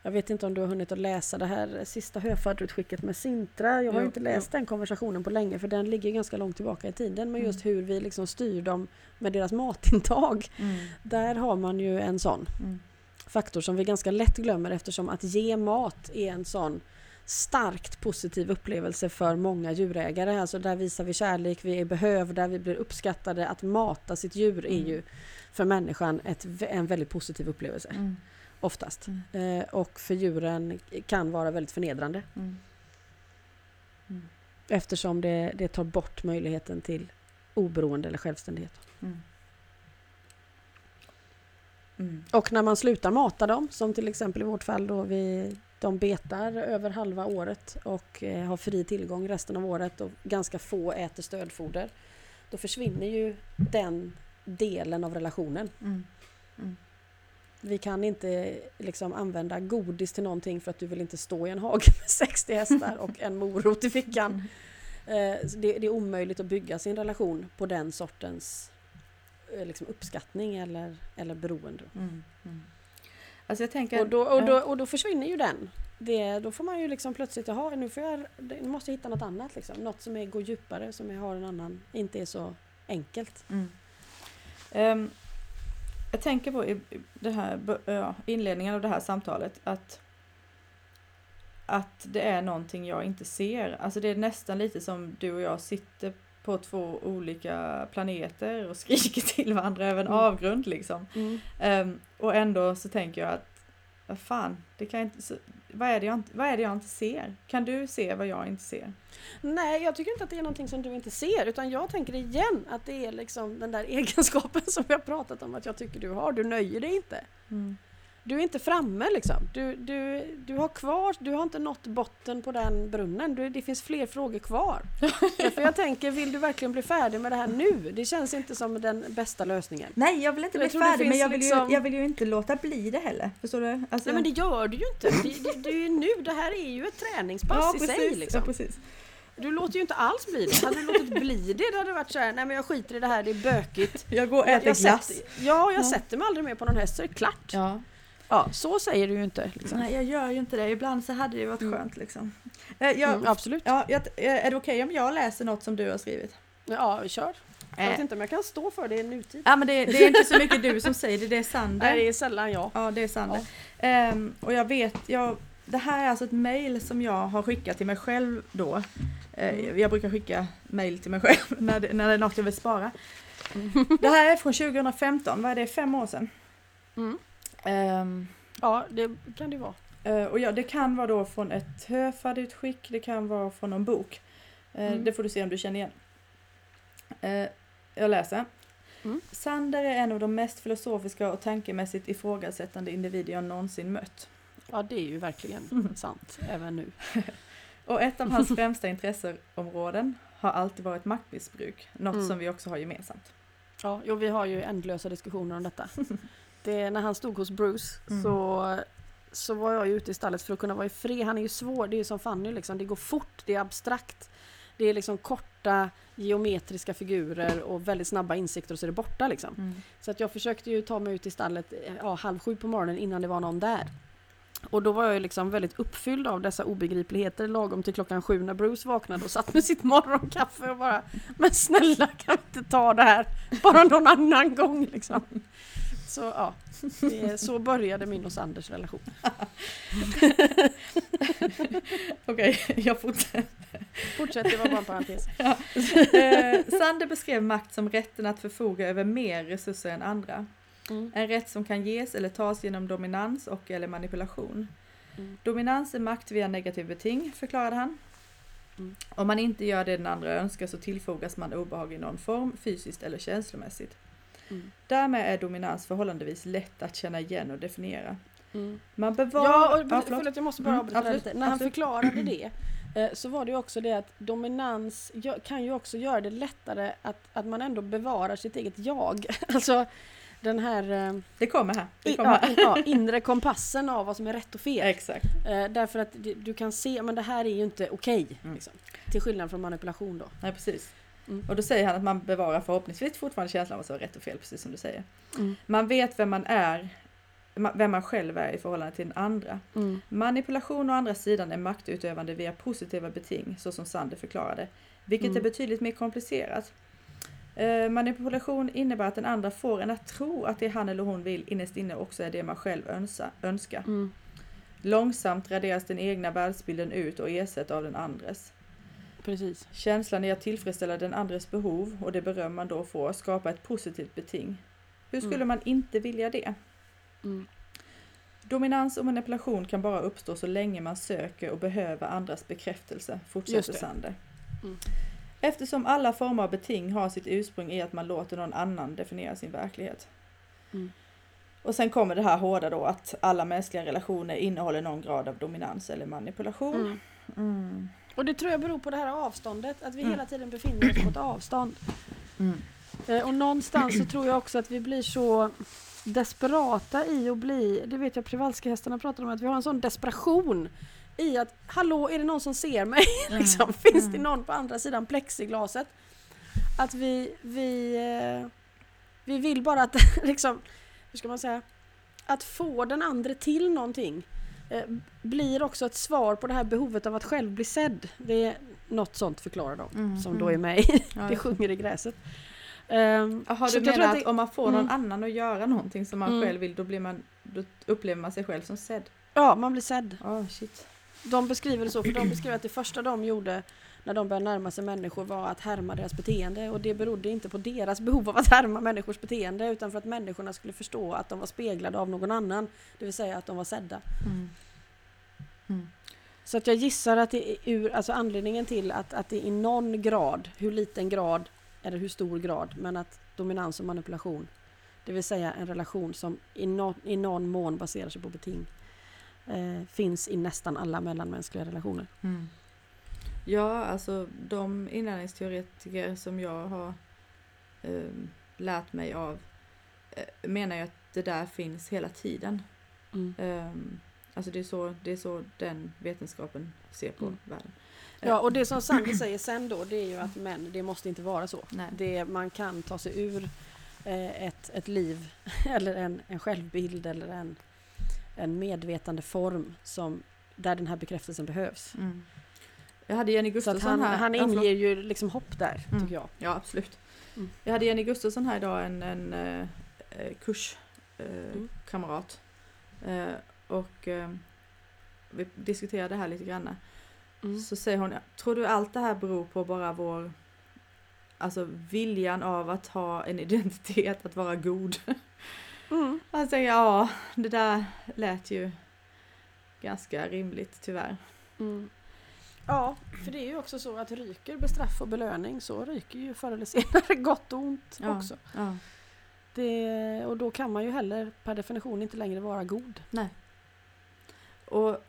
Speaker 2: jag vet inte om du har hunnit att läsa det här sista höfadderutskicket med Sintra. Jag har
Speaker 1: Jo,
Speaker 2: inte läst den konversationen på länge för den ligger ganska långt tillbaka i tiden. Men just hur vi liksom styr dem med deras matintag.
Speaker 1: Mm.
Speaker 2: Där har man ju en sån
Speaker 1: Mm.
Speaker 2: faktor som vi ganska lätt glömmer eftersom att ge mat är en sån starkt positiv upplevelse för många djurägare. Alltså där visar vi kärlek, vi är behövda, vi blir uppskattade. Att mata sitt djur är
Speaker 1: Mm.
Speaker 2: ju för människan ett, en väldigt positiv upplevelse.
Speaker 1: Mm.
Speaker 2: Oftast.
Speaker 1: Mm.
Speaker 2: Eh, och för djuren kan vara väldigt förnedrande.
Speaker 1: Mm. Mm.
Speaker 2: Eftersom det, det tar bort möjligheten till oberoende eller självständighet.
Speaker 1: Mm. Mm.
Speaker 2: Och när man slutar mata dem, som till exempel i vårt fall då vi, de betar över halva året och eh, har fri tillgång resten av året och ganska få äter stödfoder. Då försvinner ju den delen av relationen.
Speaker 1: Mm.
Speaker 2: Vi kan inte liksom använda godis till någonting för att du vill inte stå i en hage med 60 hästar och en morot i fickan. Eh, det, är omöjligt att bygga sin relation på den sortens eh, liksom uppskattning eller, eller beroende.
Speaker 1: Mm. Alltså jag tänker...
Speaker 2: Och då, och, då, och då försvinner ju den. Det, då får man ju liksom plötsligt, jaha nu, får jag, nu måste jag hitta något annat. Liksom. Något som är, går djupare, som är, har en annan, inte är så enkelt.
Speaker 1: Mm. Ehm, jag tänker på i det här, ja, inledningen av det här samtalet att, att det är någonting jag inte ser. Alltså det är nästan lite som du och jag sitter på två olika planeter och skriker till varandra över en
Speaker 2: Mm.
Speaker 1: avgrund liksom. Ehm, och ändå så tänker jag att vad fan, det kan inte, så, vad, är det jag inte, vad är det jag inte ser? Kan du se vad jag inte ser?
Speaker 2: Nej, jag tycker inte att det är någonting som du inte ser. Utan jag tänker igen att det är liksom den där egenskapen som vi har pratat om att jag tycker du har. Du nöjer dig inte. Du är inte framme liksom. Du, du, du har kvar, du har inte nått botten på den brunnen. Du, det finns fler frågor kvar. Därför jag tänker, vill du verkligen bli färdig med det här nu? Det känns inte som den bästa lösningen.
Speaker 1: Nej, jag vill inte
Speaker 2: Jag
Speaker 1: bli
Speaker 2: det
Speaker 1: färdig men jag vill,
Speaker 2: liksom-
Speaker 1: ju, jag vill ju inte låta bli det heller. Förstår du? Alltså,
Speaker 2: Nej men det gör du ju inte. Det, det, det är ju nu, det här är ju ett träningspass
Speaker 1: ja,
Speaker 2: i
Speaker 1: precis,
Speaker 2: sig
Speaker 1: ja,
Speaker 2: liksom.
Speaker 1: precis.
Speaker 2: Du låter ju inte alls bli det. Hade du låtit bli det, då hade det varit såhär, nej men jag skiter i det här, det är bökigt.
Speaker 1: Jag går och äter glass.
Speaker 2: ja, jag
Speaker 1: Ja.
Speaker 2: sätter mig aldrig mer på någon häst så är det klart.
Speaker 1: Ja.
Speaker 2: Ja, så säger du ju inte. Liksom.
Speaker 1: Nej, jag gör ju inte det. Ibland så hade det ju varit
Speaker 2: Mm.
Speaker 1: skönt liksom. Eh, jag,
Speaker 2: Mm, absolut.
Speaker 1: ja, jag, eh, är det okej om jag läser något som du har skrivit?
Speaker 2: Ja, kör. Jag vet
Speaker 1: Eh,
Speaker 2: inte om jag kan stå för det i nutid.
Speaker 1: Ja, men det, det är inte så mycket du som säger det, det är Sander.
Speaker 2: Nej, det är sällan jag.
Speaker 1: Ja, det är Sander. Ehm, och jag vet, jag, det här är alltså ett mail som jag har skickat till mig själv då.
Speaker 2: Mm.
Speaker 1: Jag brukar skicka mail till mig själv när det, när det är något jag vill spara. Det här är från 2015, vad är det, fem år sedan?
Speaker 2: Mm.
Speaker 1: Ehm,
Speaker 2: Ja, det kan det vara.
Speaker 1: eh, och ja, det kan vara då från ett höfadutskick, det kan vara från någon bok. Eh,
Speaker 2: Mm.
Speaker 1: Det får du se om du känner igen. Eh, jag läser.
Speaker 2: Mm.
Speaker 1: Sander är en av de mest filosofiska och tankemässigt ifrågasättande individer jag någonsin mött.
Speaker 2: Ja, det är ju verkligen
Speaker 1: Mm.
Speaker 2: sant, även nu.
Speaker 1: Och ett av hans främsta intresseområden har alltid varit maktmissbruk, något
Speaker 2: Mm.
Speaker 1: som vi också har gemensamt.
Speaker 2: Ja, jo, vi har ju ändlösa diskussioner om detta. Det, när han stod hos Bruce
Speaker 1: Mm.
Speaker 2: så, så var jag ju ute i stallet för att kunna vara i fred. Han är ju svår, det är ju som Fanny liksom. Det går fort, det är abstrakt. Det är liksom korta geometriska figurer och väldigt snabba insikter och så är det borta liksom. Så att jag försökte ju ta mig ut i stallet eh, ja, halv sju på morgonen innan det var någon där. Och då var jag ju liksom väldigt uppfylld av dessa obegripligheter lagom till klockan sju när Bruce vaknade och satt med sitt morgonkaffe och bara Men snälla kan vi inte ta det här bara någon annan gång liksom. Så ja, så började min och Sanders relation.
Speaker 1: Okej, jag fortsätter.
Speaker 2: Fortsätt, det var bara en parentes.
Speaker 1: Eh, Sander beskrev makt som rätten att förfoga över mer resurser än andra.
Speaker 2: Mm.
Speaker 1: En rätt som kan ges eller tas genom dominans och eller manipulation.
Speaker 2: Mm.
Speaker 1: Dominans är makt via negativ beting, förklarade han.
Speaker 2: Mm.
Speaker 1: Om man inte gör det den andra önskar så tillfogas man obehag i någon form, fysiskt eller känslomässigt.
Speaker 2: Mm.
Speaker 1: Därmed är dominans förhållandevis lätt att känna igen och definiera.
Speaker 2: Mm.
Speaker 1: Man bevarar...
Speaker 2: Ja, och,
Speaker 1: förlåt.
Speaker 2: förlåt, jag måste bara
Speaker 1: Mm,
Speaker 2: avbryta lite. När han
Speaker 1: absolut.
Speaker 2: förklarade det eh, så var det ju också det att dominans kan ju också göra det lättare att, att man ändå bevarar sitt eget jag. Alltså den här eh,
Speaker 1: Det kommer här. Det kommer
Speaker 2: ja,
Speaker 1: här.
Speaker 2: ja, inre kompassen av vad som är rätt och fel.
Speaker 1: Exakt.
Speaker 2: Eh, därför att du kan se, men det här är ju inte okej.
Speaker 1: Mm.
Speaker 2: liksom. Till skillnad från manipulation då.
Speaker 1: Nej, precis.
Speaker 2: Mm.
Speaker 1: Och då säger han att man bevarar förhoppningsvis fortfarande känslan av som är rätt och fel, precis som du säger.
Speaker 2: Mm.
Speaker 1: Man vet vem man är, vem man själv är i förhållande till den andra.
Speaker 2: Mm.
Speaker 1: Manipulation å andra sidan är maktutövande via positiva beting, så som Sander förklarade, vilket
Speaker 2: Mm.
Speaker 1: är betydligt mer komplicerat. Eh, manipulation innebär att den andra får en att tro att det han eller hon vill innerst inne också är det man själv önsa, önskar.
Speaker 2: Mm.
Speaker 1: Långsamt raderas den egna världsbilden ut och ersätts av den andres.
Speaker 2: Precis.
Speaker 1: Känslan i att tillfredsställa den andres behov och det beröm man då får skapar ett positivt beting. Hur skulle
Speaker 2: Mm.
Speaker 1: man inte vilja det?
Speaker 2: Mm.
Speaker 1: Dominans och manipulation kan bara uppstå så länge man söker och behöver andras bekräftelse, fortsätter. Sander.
Speaker 2: Mm.
Speaker 1: Eftersom alla former av beting har sitt ursprung i att man låter någon annan definiera sin verklighet.
Speaker 2: Mm.
Speaker 1: Och sen kommer det här hårda då att alla mänskliga relationer innehåller någon grad av dominans eller manipulation.
Speaker 2: Mm.
Speaker 1: Mm.
Speaker 2: Och det tror jag beror på det här avståndet, att vi
Speaker 1: Mm.
Speaker 2: hela tiden befinner oss på ett avstånd.
Speaker 1: Mm.
Speaker 2: Eh, Och någonstans så tror jag också att vi blir så desperata i att bli, det vet jag Przewalski-hästarna pratar om, att vi har en sån desperation i att hallå, är det någon som ser mig? liksom, finns det
Speaker 1: Mm.
Speaker 2: någon på andra sidan plexiglaset? Att vi, vi, eh, vi vill bara att, liksom, hur ska man säga, att få den andra till någonting blir också ett svar på det här behovet av att själv bli sedd. Det är något sånt förklarar de,
Speaker 1: Mm,
Speaker 2: som
Speaker 1: mm.
Speaker 2: då är med i Det sjunger i gräset. Um, så
Speaker 1: du
Speaker 2: att
Speaker 1: att,
Speaker 2: det-
Speaker 1: om man får någon
Speaker 2: Mm.
Speaker 1: annan att göra någonting som man
Speaker 2: Mm.
Speaker 1: själv vill, då, blir man, då upplever man sig själv som sedd?
Speaker 2: ja, man blir sedd.
Speaker 1: Oh, shit.
Speaker 2: De beskriver det så, för de beskriver att det första de gjorde när de började närma sig människor var att härma deras beteende och det berodde inte på deras behov av att härma människors beteende utan för att människorna skulle förstå att de var speglade av någon annan, det vill säga att de var sedda.
Speaker 1: Mm. Mm.
Speaker 2: Så att jag gissar att det är ur, alltså anledningen till att, att det i någon grad, hur liten grad eller hur stor grad, men att dominans och manipulation det vill säga en relation som i, nå i någon mån baserar sig på beting, eh, finns i nästan alla mellanmänskliga relationer.
Speaker 1: Mm. Ja, alltså de inlärningsteoretiker som jag har eh, lärt mig av eh, menar ju att det där finns hela tiden.
Speaker 2: Mm.
Speaker 1: Um, alltså det är, så, det är så den vetenskapen ser på
Speaker 2: Mm.
Speaker 1: världen.
Speaker 2: Ja, och det som Sandy säger sen då, det är ju att men det måste inte vara så.
Speaker 1: Nej.
Speaker 2: Det, man kan ta sig ur eh, ett, ett liv eller en, en självbild eller en, en medvetande form som, där den här bekräftelsen behövs.
Speaker 1: Mm. Jag hade Jenny Gustafsson
Speaker 2: han,
Speaker 1: här.
Speaker 2: han
Speaker 1: Ja,
Speaker 2: inger ju liksom hopp där,
Speaker 1: Mm.
Speaker 2: tycker jag.
Speaker 1: Ja, absolut.
Speaker 2: Mm.
Speaker 1: Jag hade Jenny Gustafsson här idag, en, en eh, eh, kurskamrat. Eh,
Speaker 2: Mm.
Speaker 1: eh, och eh, vi diskuterade det här lite grann.
Speaker 2: Mm.
Speaker 1: Så säger hon, tror du allt det här beror på bara vår Alltså viljan av att ha en identitet, att vara god.
Speaker 2: Mm.
Speaker 1: Jag säger ja, det där lät ju ganska rimligt tyvärr.
Speaker 2: Mm. Ja, för det är ju också så att ryker bestraff och belöning så ryker ju förr eller senare gott och ont
Speaker 1: Ja.
Speaker 2: också.
Speaker 1: Ja.
Speaker 2: Det, och då kan man ju heller per definition inte längre vara god.
Speaker 1: Och,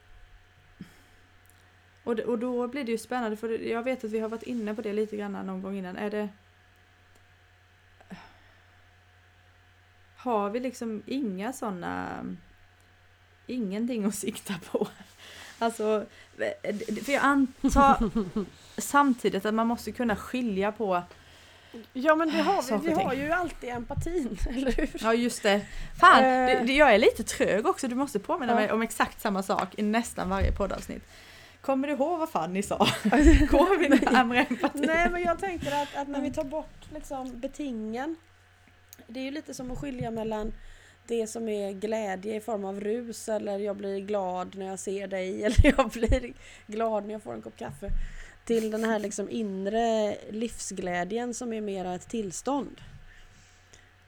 Speaker 1: och, det- och då blir det ju spännande för jag vet att vi har varit inne på det lite grann någon gång innan. Är det Har vi liksom inga sådana Ingenting att sikta på? Alltså, för jag antar samtidigt att man måste kunna skilja på
Speaker 2: Ja men det har vi, vi har ju alltid empatin, eller hur?
Speaker 1: Ja just det. Fan,
Speaker 2: Eh.
Speaker 1: det, jag är lite trög också. Du måste påminna
Speaker 2: Ja.
Speaker 1: mig om exakt samma sak i nästan varje poddavsnitt. Kommer du ihåg vad Fanny sa? Går vi närmare empati?
Speaker 2: Nej men jag tänker att, att när vi tar bort liksom betingen Det är ju lite som att skilja mellan det som är glädje i form av rus eller jag blir glad när jag ser dig eller jag blir glad när jag får en kopp kaffe. Till den här liksom inre livsglädjen som är mera ett tillstånd.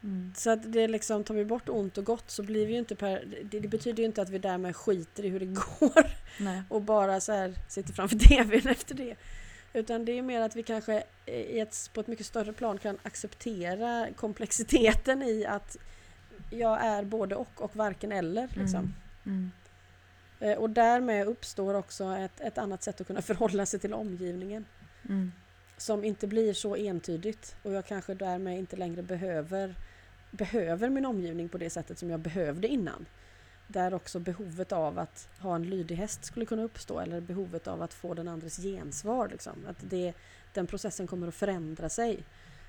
Speaker 1: Mm.
Speaker 2: Så att det liksom, tar vi bort ont och gott så blir vi ju inte per, det, det betyder ju inte att vi därmed skiter i hur det går
Speaker 1: Nej.
Speaker 2: och bara så här sitter framför TVn efter det. Utan det är mer att vi kanske ett, på ett mycket större plan kan acceptera komplexiteten i att jag är både och och varken eller. Liksom.
Speaker 1: Mm.
Speaker 2: Eh, Och därmed uppstår också ett, ett annat sätt att kunna förhålla sig till omgivningen.
Speaker 1: Mm.
Speaker 2: Som inte blir så entydigt och jag kanske därmed inte längre behöver, behöver min omgivning på det sättet som jag behövde innan. Där också behovet av att ha en lydig häst skulle kunna uppstå eller behovet av att få den andres gensvar. Liksom. Att det, den processen kommer att förändra sig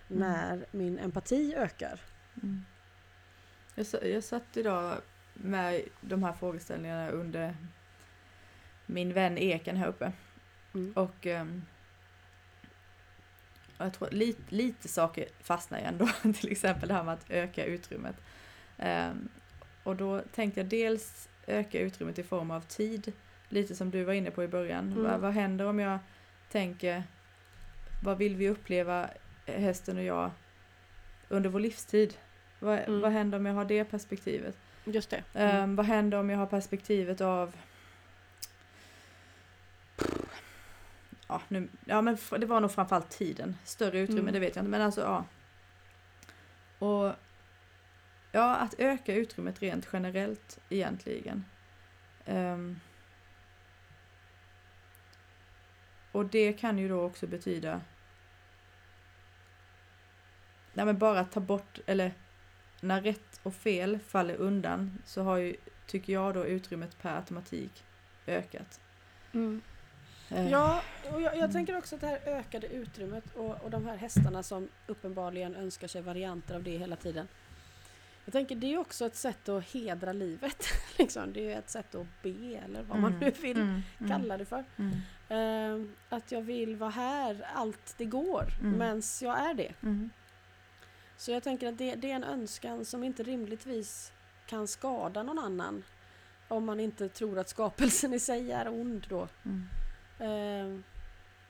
Speaker 1: Mm.
Speaker 2: när min empati ökar.
Speaker 1: Mm. Jag, jag satt idag med de här frågeställningarna under min vän Eken här uppe.
Speaker 2: Mm.
Speaker 1: Och ehm, och jag tror lite, lite saker fastnar ju ändå. Till exempel det här med att öka utrymmet. Ehm, och då tänkte jag dels öka utrymmet i form av tid. Lite som du var inne på i början.
Speaker 2: Mm.
Speaker 1: Vad, vad händer om jag tänker vad vill vi uppleva hästen och jag under vår livstid? Vad,
Speaker 2: Mm.
Speaker 1: vad händer om jag har det perspektivet?
Speaker 2: Just det.
Speaker 1: Ehm, vad händer om jag har perspektivet av Ja, nu, ja men det var nog framförallt tiden. Större utrymme,
Speaker 2: Mm.
Speaker 1: det vet jag inte. Men alltså ja. Och ja, att öka utrymmet rent generellt egentligen. Ehm, och det kan ju då också betyda Nej men bara ta bort, eller när rätt och fel faller undan så har ju, tycker jag då, utrymmet per automatik ökat.
Speaker 2: Mm.
Speaker 1: Eh,
Speaker 2: Ja, och jag, jag
Speaker 1: Mm.
Speaker 2: tänker också att det här ökade utrymmet och, och de här hästarna som uppenbarligen önskar sig varianter av det hela tiden. Jag tänker det är också ett sätt att hedra livet. liksom. Det är ett sätt att be eller vad man
Speaker 1: mm,
Speaker 2: nu vill
Speaker 1: mm, mm,
Speaker 2: kalla det för.
Speaker 1: Mm,
Speaker 2: Ehm, att jag vill vara här allt det går
Speaker 1: Mm.
Speaker 2: mens jag är det.
Speaker 1: Mm,
Speaker 2: Så jag tänker att det, det är en önskan som inte rimligtvis kan skada någon annan. Om man inte tror att skapelsen i sig är ond då.
Speaker 1: mm,
Speaker 2: Ehm,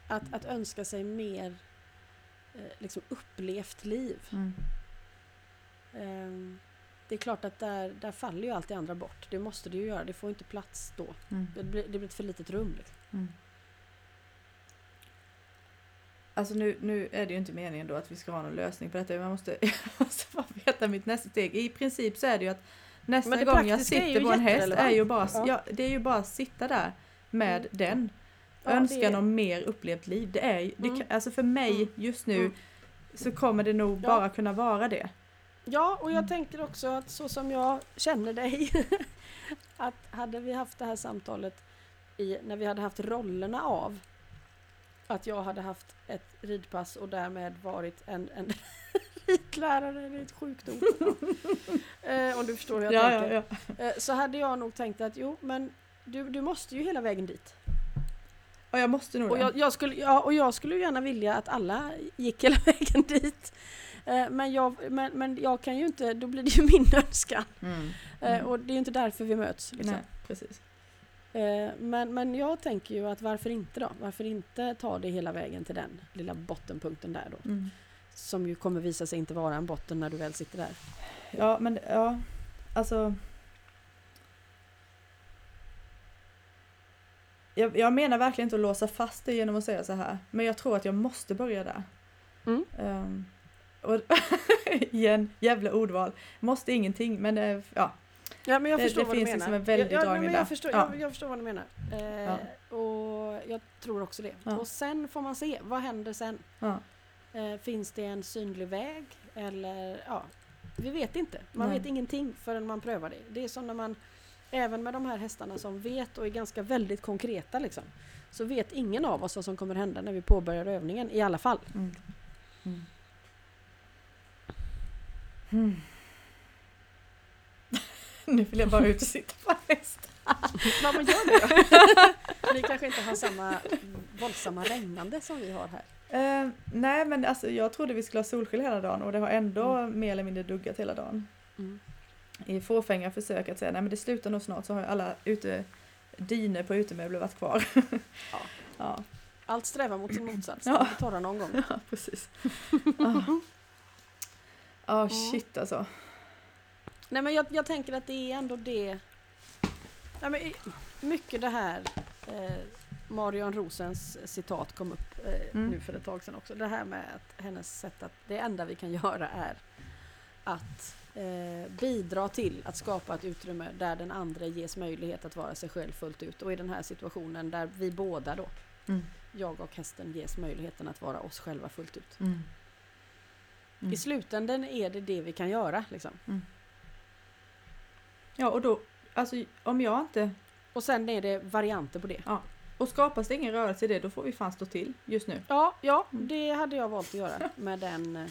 Speaker 2: att, att önska sig mer eh, liksom upplevt liv.
Speaker 1: mm,
Speaker 2: Ehm, det är klart att där, där faller ju allt det andra bort. Det måste det ju göra. Det får inte plats då.
Speaker 1: mm,
Speaker 2: Det blir, det blir ett för litet rum. Liksom.
Speaker 1: Alltså nu, nu är det ju inte meningen då att vi ska ha någon lösning på detta. Man måste, jag måste bara veta mitt nästa steg. I princip så är det ju att nästa gång jag sitter på en häst är ju bara,
Speaker 2: Ja.
Speaker 1: ja. det är ju bara att sitta där med
Speaker 2: Mm.
Speaker 1: den.
Speaker 2: Ja,
Speaker 1: Önskan
Speaker 2: är-
Speaker 1: om mer upplevt liv. Det är det
Speaker 2: Mm.
Speaker 1: kan, alltså för mig
Speaker 2: Mm.
Speaker 1: just nu
Speaker 2: Mm.
Speaker 1: så kommer det nog
Speaker 2: Ja.
Speaker 1: bara kunna vara det.
Speaker 2: Ja, och jag
Speaker 1: Mm.
Speaker 2: tänker också att så som jag känner dig, att hade vi haft det här samtalet i, när vi hade haft rollerna av att jag hade haft ett ridpass och därmed varit en, en ridlärare, det är ett sjukt ord. Ja. Eh, om du förstår hur jag
Speaker 1: Ja, ja,
Speaker 2: tänker.
Speaker 1: ja.
Speaker 2: Eh, så hade jag nog tänkt att jo, men du, du måste ju hela vägen dit.
Speaker 1: Och jag måste nog
Speaker 2: Och jag, jag, skulle, ja, och jag skulle gärna vilja att alla gick hela vägen dit. Eh, Men jag, men, men jag kan ju inte, då blir det ju min önskan.
Speaker 1: Mm. Mm.
Speaker 2: Och det är ju inte därför vi möts. Liksom.
Speaker 1: Nej, precis.
Speaker 2: Eh, Men, men jag tänker ju att varför inte då? Varför inte ta det hela vägen till den lilla bottenpunkten där då?
Speaker 1: Mm.
Speaker 2: Som ju kommer visa sig inte vara en botten när du väl sitter där.
Speaker 1: Ja, men ja, alltså. Jag, jag menar verkligen inte att låsa fast det genom att säga så här, men jag tror att jag måste börja där.
Speaker 2: Mm.
Speaker 1: Ehm, och igen, jävla ordval. Måste ingenting, men det, ja.
Speaker 2: Ja, men jag
Speaker 1: Det-
Speaker 2: förstår
Speaker 1: det
Speaker 2: vad
Speaker 1: finns
Speaker 2: du menar.
Speaker 1: liksom en väldig
Speaker 2: ja, ja, men jag, förstår,
Speaker 1: Ja.
Speaker 2: jag, jag förstår vad du menar. Eh,
Speaker 1: Ja.
Speaker 2: Och jag tror också det.
Speaker 1: Ja.
Speaker 2: Och sen får man se, vad händer sen?
Speaker 1: ja.
Speaker 2: Eh, finns det en synlig väg? Eller ja, vi vet inte. Man
Speaker 1: Nej.
Speaker 2: vet ingenting förrän man prövar det. Det är som när man, även med de här hästarna som vet och är ganska väldigt konkreta liksom, så vet ingen av oss vad som kommer hända när vi påbörjar övningen i alla fall.
Speaker 1: Mm. Mm. Mm. nu vill jag bara ut och sitta på en häst.
Speaker 2: Ja, men gör det då. Ni kanske inte har samma våldsamma regnande som vi har här.
Speaker 1: Eh, nej men alltså jag trodde vi skulle ha solsken hela dagen och det har ändå mer eller mindre duggat hela dagen.
Speaker 2: Mm.
Speaker 1: I fåfänga försök att säga nej men det slutar nog snart så har alla ute, dyner på utemöbler varit kvar.
Speaker 2: Ja.
Speaker 1: ja,
Speaker 2: Allt strävar mot sin motsats.
Speaker 1: Ja.
Speaker 2: Det torra någon gång.
Speaker 1: ja, precis. Ja ah.
Speaker 2: Mm.
Speaker 1: shit alltså.
Speaker 2: Nej men jag, jag tänker att det är ändå det. Ja, men mycket det här eh, Marion Rosens citat kom upp eh,
Speaker 1: Mm.
Speaker 2: nu för ett tag sedan också. Det här med att hennes sätt att det enda vi kan göra är att eh, bidra till att skapa ett utrymme där den andra ges möjlighet att vara sig själv fullt ut. Och i den här situationen där vi båda då,
Speaker 1: Mm.
Speaker 2: jag och hästen, ges möjligheten att vara oss själva fullt ut.
Speaker 1: Mm. Mm.
Speaker 2: I slutändan är det det vi kan göra. Liksom.
Speaker 1: Ja och då, alltså om jag inte,
Speaker 2: Och sen är det varianter på det.
Speaker 1: och skapas det ingen rörelse i det då får vi fan stå till just nu.
Speaker 2: Ja, ja,
Speaker 1: Mm.
Speaker 2: det hade jag valt att göra med den. eh,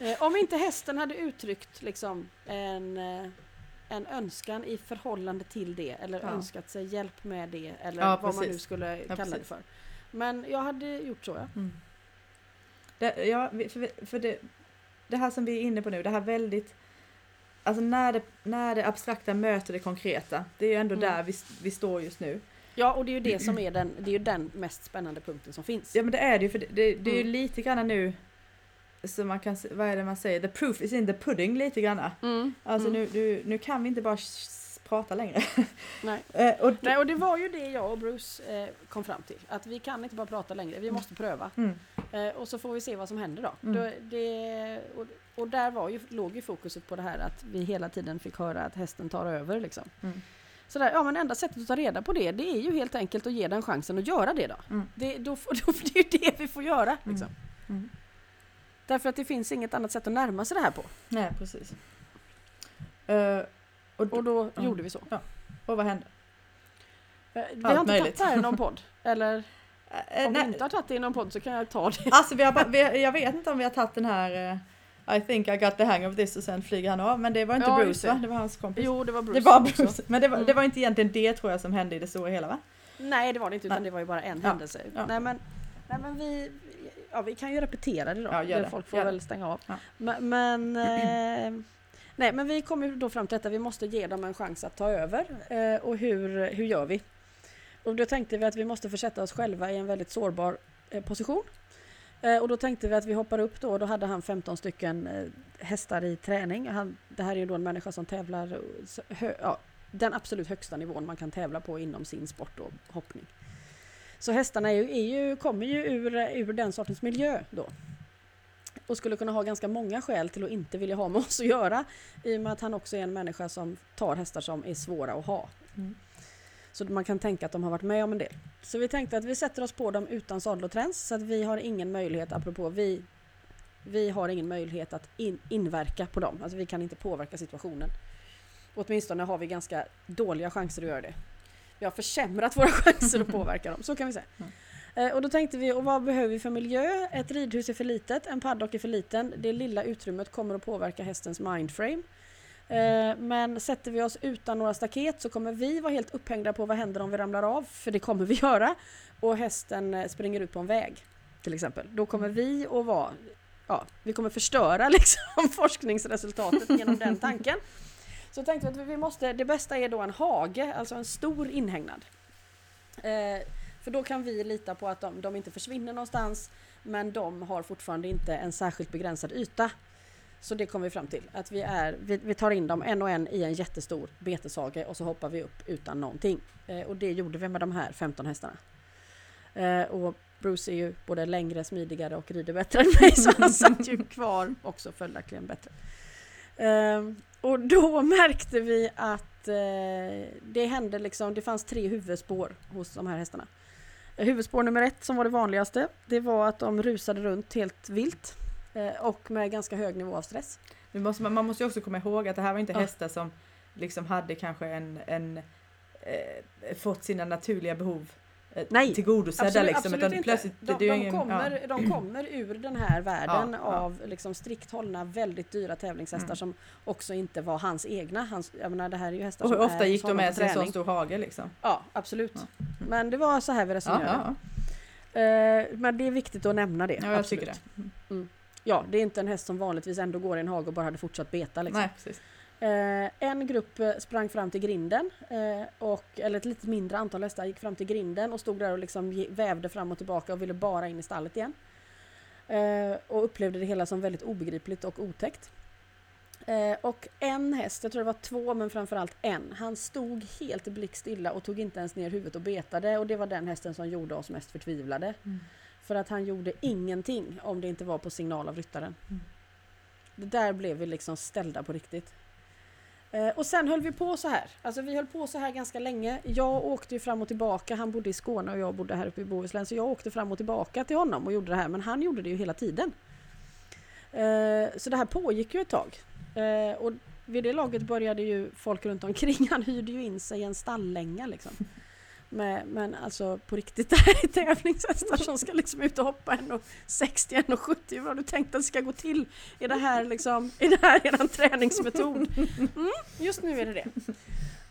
Speaker 2: Eh, om inte hästen hade uttryckt liksom en, eh, en önskan i förhållande till det eller
Speaker 1: Ja.
Speaker 2: önskat sig hjälp med det eller
Speaker 1: Ja,
Speaker 2: vad man nu skulle
Speaker 1: Ja,
Speaker 2: kalla det för. Men jag hade gjort så ja.
Speaker 1: Mm. Det, ja, för, för det, det här som vi är inne på nu, det här väldigt Alltså när det, när det abstrakta möter det konkreta, det är ju ändå
Speaker 2: Mm.
Speaker 1: där vi, vi står just nu.
Speaker 2: Ja, och det är ju det som är den, det är ju den mest spännande punkten som finns.
Speaker 1: Ja men det är det ju, för det, det, det är ju
Speaker 2: Mm.
Speaker 1: lite grann nu så man kan, vad är det man säger, the proof is in the pudding lite grann.
Speaker 2: Mm,
Speaker 1: Alltså
Speaker 2: mm.
Speaker 1: nu, nu, nu kan vi inte bara prata längre.
Speaker 2: Nej.
Speaker 1: Eh, och,
Speaker 2: Nej, och det var ju det jag och Bruce eh, kom fram till. Att vi kan inte bara prata längre, vi måste pröva.
Speaker 1: mm,
Speaker 2: Eh, och så får vi se vad som händer då.
Speaker 1: Mm.
Speaker 2: då det, och, och där var ju, låg ju fokuset på det här att vi hela tiden fick höra att hästen tar över. Liksom.
Speaker 1: mm,
Speaker 2: Så där, ja, men enda sättet att ta reda på det, det är ju helt enkelt att ge den chansen att göra det då.
Speaker 1: Mm.
Speaker 2: Det, då, får- då, det är ju det vi får göra. Liksom.
Speaker 1: mm.
Speaker 2: Därför att det finns inget annat sätt att närma sig det här på.
Speaker 1: Nej precis. Eh, och,
Speaker 2: Och då
Speaker 1: Ja.
Speaker 2: gjorde vi så.
Speaker 1: och vad hände?
Speaker 2: Eh, Vi
Speaker 1: Allt
Speaker 2: har inte
Speaker 1: möjligt.
Speaker 2: tagit det i någon podd. Eller
Speaker 1: Eh,
Speaker 2: om
Speaker 1: nej,
Speaker 2: vi inte har tagit det i någon podd så kan jag ta det.
Speaker 1: Alltså vi har vi, jag vet inte om vi har tagit den här I think I got the hang of this och sen flyger han av. Men det var inte
Speaker 2: Ja,
Speaker 1: Bruce
Speaker 2: det.
Speaker 1: va? Det var hans kompis.
Speaker 2: Jo, det var Bruce.
Speaker 1: det var
Speaker 2: också.
Speaker 1: Bruce. Men det var,
Speaker 2: Mm.
Speaker 1: det var inte egentligen det tror jag som hände i det stora hela va?
Speaker 2: Nej, det var det inte, utan
Speaker 1: Nej.
Speaker 2: det var ju bara en
Speaker 1: Ja.
Speaker 2: händelse.
Speaker 1: Ja.
Speaker 2: Nej, men, nej, men vi, ja, vi kan ju repetera det då.
Speaker 1: Ja, gör det.
Speaker 2: Folk får
Speaker 1: Gör det.
Speaker 2: väl stänga av.
Speaker 1: Ja.
Speaker 2: Men, men, eh, nej, men vi kom ju då fram till detta. Vi måste ge dem en chans att ta över. Eh, och hur, hur gör vi? Och då tänkte vi att vi måste försätta oss själva i en väldigt sårbar eh, position. Eh, och då tänkte vi att vi hoppar upp då. och Då hade han 15 stycken eh, hästar i träning. Han, det här är ju då en människa som tävlar eh, hö, ja, den absolut högsta nivån man kan tävla på inom sin sport och hoppning. Så hästarna är ju, är ju, kommer ju ur, ur den sortens miljö då. Och skulle kunna ha ganska många skäl till att inte vilja ha med oss att göra. I och med att han också är en människa som tar hästar som är svåra att ha.
Speaker 1: Mm.
Speaker 2: Så man kan tänka att de har varit med om en del. Så vi tänkte att vi sätter oss på dem utan sadel och träns. Så att vi har ingen möjlighet, apropå vi, vi har ingen möjlighet att in, inverka på dem. Alltså vi kan inte påverka situationen. Åtminstone har vi ganska dåliga chanser att göra det. Vi har försämrat våra chanser att påverka dem, så kan vi säga.
Speaker 1: Mm.
Speaker 2: Eh, och då tänkte vi, och vad behöver vi för miljö? Ett ridhus är för litet, en paddock är för liten. Det lilla utrymmet kommer att påverka hästens mindframe. Eh, men sätter vi oss utan några staket så kommer vi vara helt upphängda på vad händer om vi ramlar av, för det kommer vi göra. Och hästen eh, springer ut på en väg, till exempel. Då kommer vi att vara, ja, vi kommer förstöra liksom forskningsresultatet genom den tanken. Så tänkte vi att vi måste, det bästa är då en hage, alltså en stor inhägnad. Eh, för då kan vi lita på att de, de inte försvinner någonstans men de har fortfarande inte en särskilt begränsad yta. Så det kom vi fram till, att vi, är, vi, vi tar in dem en och en i en jättestor beteshage och så hoppar vi upp utan någonting. Eh, och det gjorde vi med de här 15 hästarna. Eh, och Bruce är ju både längre, smidigare och rider bättre än mig så han satt ju kvar också följaktligen bättre. Eh, och då märkte vi att eh, det hände liksom, det fanns tre huvudspår hos de här hästarna. Eh, Huvudspår nummer ett som var det vanligaste, det var att de rusade runt helt vilt och med ganska hög nivå av stress.
Speaker 1: Måste man, måste ju också komma ihåg att det här var inte
Speaker 2: Ja.
Speaker 1: hästar som liksom hade kanske en, en eh, fått sina naturliga behov eh,
Speaker 2: Nej,
Speaker 1: tillgodosedda
Speaker 2: Absolut,
Speaker 1: liksom.
Speaker 2: absolut inte.
Speaker 1: plötsligt,
Speaker 2: de, de,
Speaker 1: ingen,
Speaker 2: kommer,
Speaker 1: ja.
Speaker 2: de kommer ur den här världen
Speaker 1: Ja,
Speaker 2: av liksom strikt hållna, väldigt dyra tävlingshästar
Speaker 1: Mm.
Speaker 2: som också inte var hans egna. Hans, jag menar, det här är ju hästar
Speaker 1: Och hur ofta
Speaker 2: är
Speaker 1: gick de med sig en så stor hage liksom?
Speaker 2: Ja, absolut.
Speaker 1: Ja.
Speaker 2: Men det var så här vi resonerade.
Speaker 1: ja,
Speaker 2: Eh, men det är viktigt att nämna det.
Speaker 1: ja jag
Speaker 2: absolut.
Speaker 1: tycker det.
Speaker 2: Ja, det är inte en häst som vanligtvis ändå går i en hage och bara hade fortsatt beta. Liksom.
Speaker 1: Nej.
Speaker 2: Eh, en grupp eh, sprang fram till grinden, eh, och, eller ett lite mindre antal hästar gick fram till grinden och stod där och liksom vävde fram och tillbaka och ville bara in i stallet igen. Eh, och upplevde det hela som väldigt obegripligt och otäckt. Eh, och en häst, jag tror det var två men framförallt en, han stod helt blickstilla och tog inte ens ner huvudet och betade och det var den hästen som gjorde oss mest förtvivlade.
Speaker 1: Mm.
Speaker 2: För att han gjorde ingenting om det inte var på signal av ryttaren.
Speaker 1: Mm.
Speaker 2: Det där blev vi liksom ställda på riktigt. Eh, och sen höll vi på så här. Alltså vi höll på så här ganska länge. Jag åkte ju fram och tillbaka. Han bodde i Skåne och jag bodde här uppe i Bohuslän. Så jag åkte fram och tillbaka till honom och gjorde det här. Men han gjorde det ju hela tiden. Eh, så det här pågick ju ett tag. Eh, och vid det laget började ju folk runt omkring. Han hyrde ju in sig i en stalllänga liksom. Men, men alltså på riktigt, det här är tävlingshästar som ska liksom ut och hoppa 1,60, 1,70. Vad har du tänkt att det ska gå till? Är det här liksom, är det här eran träningsmetod? Mm, just nu är det det.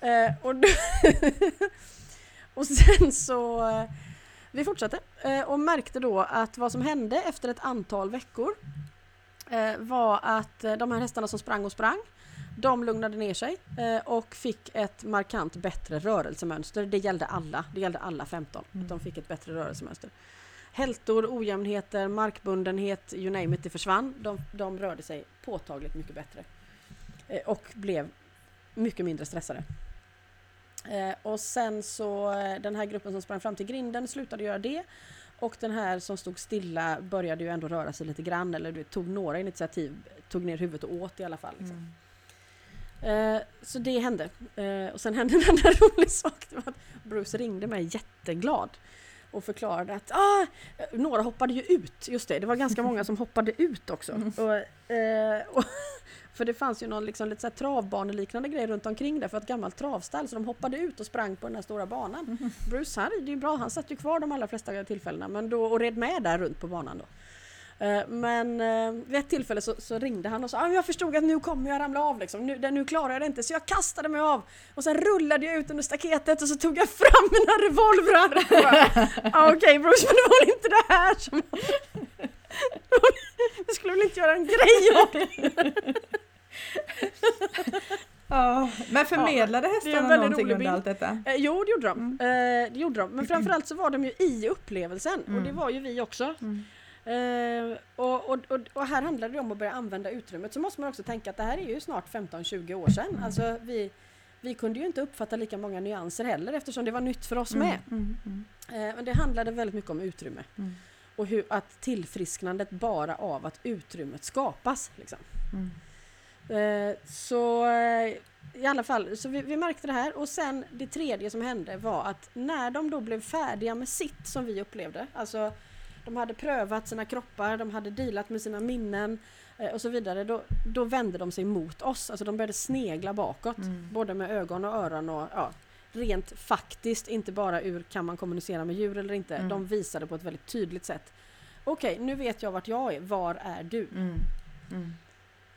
Speaker 2: Eh, och, då och sen så, eh, vi fortsatte eh, och märkte då att vad som hände efter ett antal veckor eh, var att eh, de här hästarna som sprang och sprang de lugnade ner sig eh, och fick ett markant bättre rörelsemönster. Det gällde alla, det gällde alla 15.
Speaker 1: Mm.
Speaker 2: Att de fick ett bättre rörelsemönster. Hältor, ojämnheter, markbundenhet, you name it, det försvann. De, de rörde sig påtagligt mycket bättre. Eh, och blev mycket mindre stressade. Eh, och sen så, den här gruppen som sprang fram till grinden slutade göra det. Och den här som stod stilla började ju ändå röra sig lite grann, eller du tog några initiativ, tog ner huvudet och åt i alla fall. Liksom.
Speaker 1: Mm.
Speaker 2: Eh, så det hände. Eh, och sen hände en annan rolig sak. Det Bruce ringde mig jätteglad och förklarade att ah, några hoppade ju ut. Just det, det var ganska många som hoppade ut också.
Speaker 1: Mm.
Speaker 2: Och, eh, och, för det fanns ju någon liksom, lite så här travbaneliknande grej runt omkring där för ett gammalt travstall så de hoppade ut och sprang på den här stora banan.
Speaker 1: Mm.
Speaker 2: Bruce han rider ju bra, han satt ju kvar de allra flesta tillfällena men då, och red med där runt på banan då. Eh, Men eh, vid ett tillfälle så, så ringde han och sa ah, jag förstod att nu kommer jag ramla av liksom. nu, nu klarar jag det inte så jag kastade mig av och sen rullade jag ut under staketet och så tog jag fram mina revolvrar. Jag ah, Okej Bruce men det var väl inte det här som Du skulle väl inte göra en grej av det?
Speaker 1: Ja, men förmedlade
Speaker 2: en
Speaker 1: hästarna någonting under allt detta?
Speaker 2: Eh, jo det gjorde de.
Speaker 1: Mm.
Speaker 2: Eh, det gjorde de. Men framförallt så var de ju i upplevelsen och
Speaker 1: Mm.
Speaker 2: det var ju vi också.
Speaker 1: Mm.
Speaker 2: Eh, och, och, och, och här handlar det om att börja använda utrymmet. Så måste man också tänka att det här är ju snart 15-20 år sedan.
Speaker 1: Mm.
Speaker 2: Alltså vi, vi kunde ju inte uppfatta lika många nyanser heller eftersom det var nytt för oss
Speaker 1: Mm,
Speaker 2: med.
Speaker 1: mm, mm,
Speaker 2: Eh, men det handlade väldigt mycket om utrymme.
Speaker 1: mm,
Speaker 2: Och hur att tillfrisknandet bara av att utrymmet skapas. Liksom.
Speaker 1: mm.
Speaker 2: Eh, så eh, i alla fall, så vi, vi märkte det här och sen det tredje som hände var att när de då blev färdiga med sitt som vi upplevde, alltså de hade prövat sina kroppar, de hade dealat med sina minnen eh, och så vidare, då, då vände de sig mot oss, alltså de började snegla bakåt,
Speaker 1: Mm.
Speaker 2: både med ögon och öron och ja, rent faktiskt, inte bara ur kan man kommunicera med djur eller inte,
Speaker 1: Mm.
Speaker 2: de visade på ett väldigt tydligt sätt. Okej, nu vet jag vart jag är, var är du?
Speaker 1: Mm.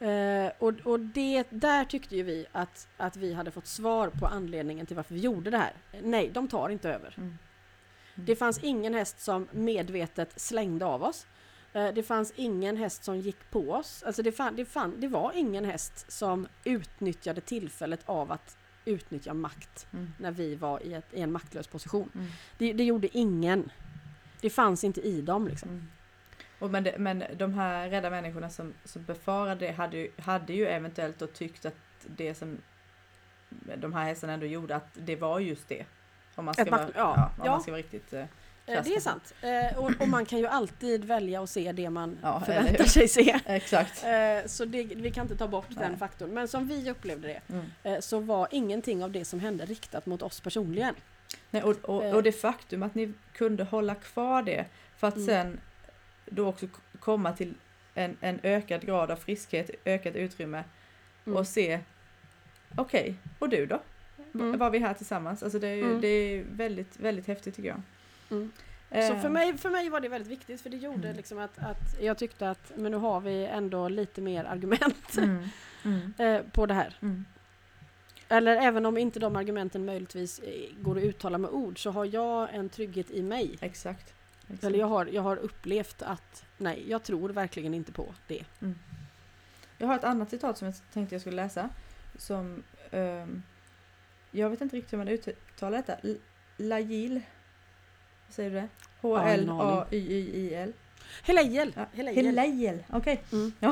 Speaker 2: Eh, och och det, där tyckte ju vi att, att vi hade fått svar på anledningen till varför vi gjorde det här. Nej, de tar inte över.
Speaker 1: Mm.
Speaker 2: Det fanns ingen häst som medvetet slängde av oss. Eh, det fanns ingen häst som gick på oss. Alltså det, fann, det, fann, det var ingen häst som utnyttjade tillfället av att utnyttja makt
Speaker 1: Mm.
Speaker 2: när vi var i, ett, i en maktlös position.
Speaker 1: Mm.
Speaker 2: Det, det gjorde ingen. Det fanns inte i dem liksom.
Speaker 1: Mm. Och men, det, men de här rädda människorna som, som befarade det hade ju, hade ju eventuellt då tyckt att det som de här hästarna ändå gjorde, att det var just det. Om man ska, vara,
Speaker 2: ja,
Speaker 1: ja, man ska vara riktigt... eh,
Speaker 2: Eh, Det är sant. Eh, Och, och man kan ju alltid välja att se det man
Speaker 1: Ja,
Speaker 2: förväntar sig se.
Speaker 1: Exakt.
Speaker 2: Eh, Så det, vi kan inte ta bort den
Speaker 1: Nej.
Speaker 2: faktorn. Men som vi upplevde det
Speaker 1: Mm.
Speaker 2: så var ingenting av det som hände riktat mot oss personligen.
Speaker 1: Nej, och, och, och det faktum att ni kunde hålla kvar det för att
Speaker 2: Mm.
Speaker 1: sen då också komma till en, en ökad grad av friskhet, ökat utrymme
Speaker 2: Mm.
Speaker 1: och se okej, och du då?
Speaker 2: Mm.
Speaker 1: Var vi här tillsammans? Alltså det är,
Speaker 2: Mm.
Speaker 1: det är väldigt, väldigt häftigt tycker jag.
Speaker 2: Mm. Så
Speaker 1: Eh,
Speaker 2: för mig, för mig var det väldigt viktigt för det gjorde
Speaker 1: Mm.
Speaker 2: liksom att, att jag tyckte att men nu har vi ändå lite mer argument
Speaker 1: Mm. Mm.
Speaker 2: eh, på det här. Eller även om inte de argumenten möjligtvis eh, går att uttala med ord så har jag en trygghet i mig.
Speaker 1: Exakt. Exakt.
Speaker 2: Eller jag har, jag har upplevt att nej, jag tror verkligen inte på det.
Speaker 1: Jag har ett annat citat som jag tänkte jag skulle läsa. Som, ehm, jag vet inte riktigt hur man uttalar detta. Lajil. Säger du det? H-L-A-Y-Y-I-L.
Speaker 2: Helejel. Helejel,
Speaker 1: okej.
Speaker 2: Mm.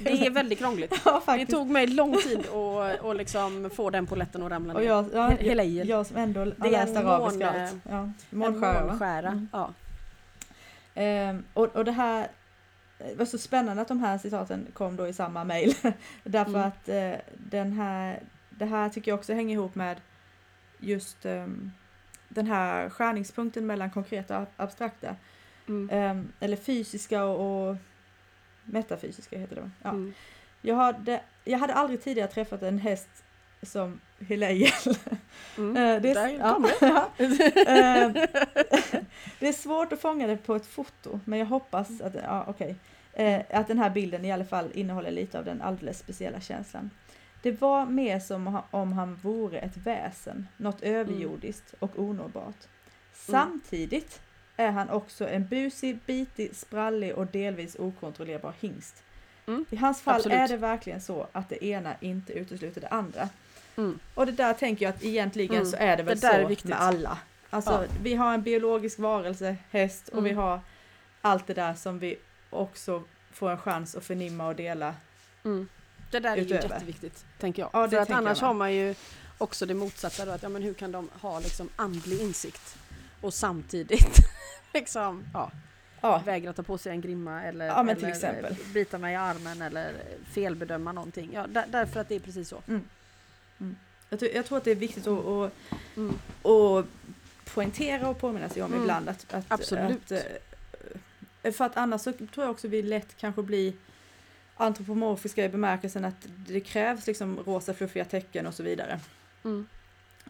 Speaker 2: Det är väldigt krångligt.
Speaker 1: ja,
Speaker 2: Det tog mig lång tid att att liksom få den poletten att ramla
Speaker 1: Och
Speaker 2: ner.
Speaker 1: jag, ja,
Speaker 2: He-
Speaker 1: jag, som ändå har läst arabiska och allt. Ja, va?
Speaker 2: månskära.
Speaker 1: Mm.
Speaker 2: Ja.
Speaker 1: Ehm, och, och det här det var så spännande att de här citaten kom då i samma mail. Därför
Speaker 2: Mm.
Speaker 1: att eh, den här, det här tycker jag också hänger ihop med just ehm, den här skärningspunkten mellan konkreta och ab- abstrakta.
Speaker 2: Mm.
Speaker 1: Ehm, eller fysiska och, och metafysiska heter det va? Ja.
Speaker 2: Mm.
Speaker 1: Jag, hade, jag hade aldrig tidigare träffat en häst som Hilejel.
Speaker 2: Mm.
Speaker 1: Eh, det,
Speaker 2: Där
Speaker 1: är, ja,
Speaker 2: kom det.
Speaker 1: ja. Det är svårt att fånga det på ett foto, men jag hoppas att, ja, okej, Eh, att den här bilden i alla fall innehåller lite av den alldeles speciella känslan. Det var mer som om han vore ett väsen, något överjordiskt och onåbart. Samtidigt är han också en busig, bitig, sprallig och delvis okontrollerbar hingst.
Speaker 2: Mm.
Speaker 1: I hans fall
Speaker 2: Absolut.
Speaker 1: är det verkligen så att det ena inte utesluter det andra.
Speaker 2: Mm.
Speaker 1: Och det där tänker jag att egentligen
Speaker 2: Mm.
Speaker 1: så är det väl
Speaker 2: Det är
Speaker 1: så
Speaker 2: viktigt.
Speaker 1: med alla. Alltså
Speaker 2: Ja.
Speaker 1: vi har en biologisk varelse, häst, och
Speaker 2: Mm.
Speaker 1: vi har allt det där som vi också får en chans att förnimma och dela.
Speaker 2: Mm. Det där är ju jätteviktigt, tänker jag.
Speaker 1: Ja, det
Speaker 2: För att annars har man ju också det motsatta då, att ja, men hur kan de ha liksom andlig insikt och samtidigt liksom, ja,
Speaker 1: Ja,
Speaker 2: vägra ta på sig en grimma eller,
Speaker 1: Ja, men till
Speaker 2: eller
Speaker 1: exempel.
Speaker 2: bita mig i armen eller felbedöma någonting. Ja, där, därför att det är precis så.
Speaker 1: jag, tror- jag tror att det är viktigt att, att,
Speaker 2: Mm.
Speaker 1: att poängtera och påminna sig om
Speaker 2: Mm.
Speaker 1: ibland att, att
Speaker 2: Absolut.
Speaker 1: Att, eh, för att annars så tror jag också vi lätt kanske blir antropomorfiska i bemärkelsen att det krävs liksom rosa fluffiga tecken och så vidare.
Speaker 2: Mm.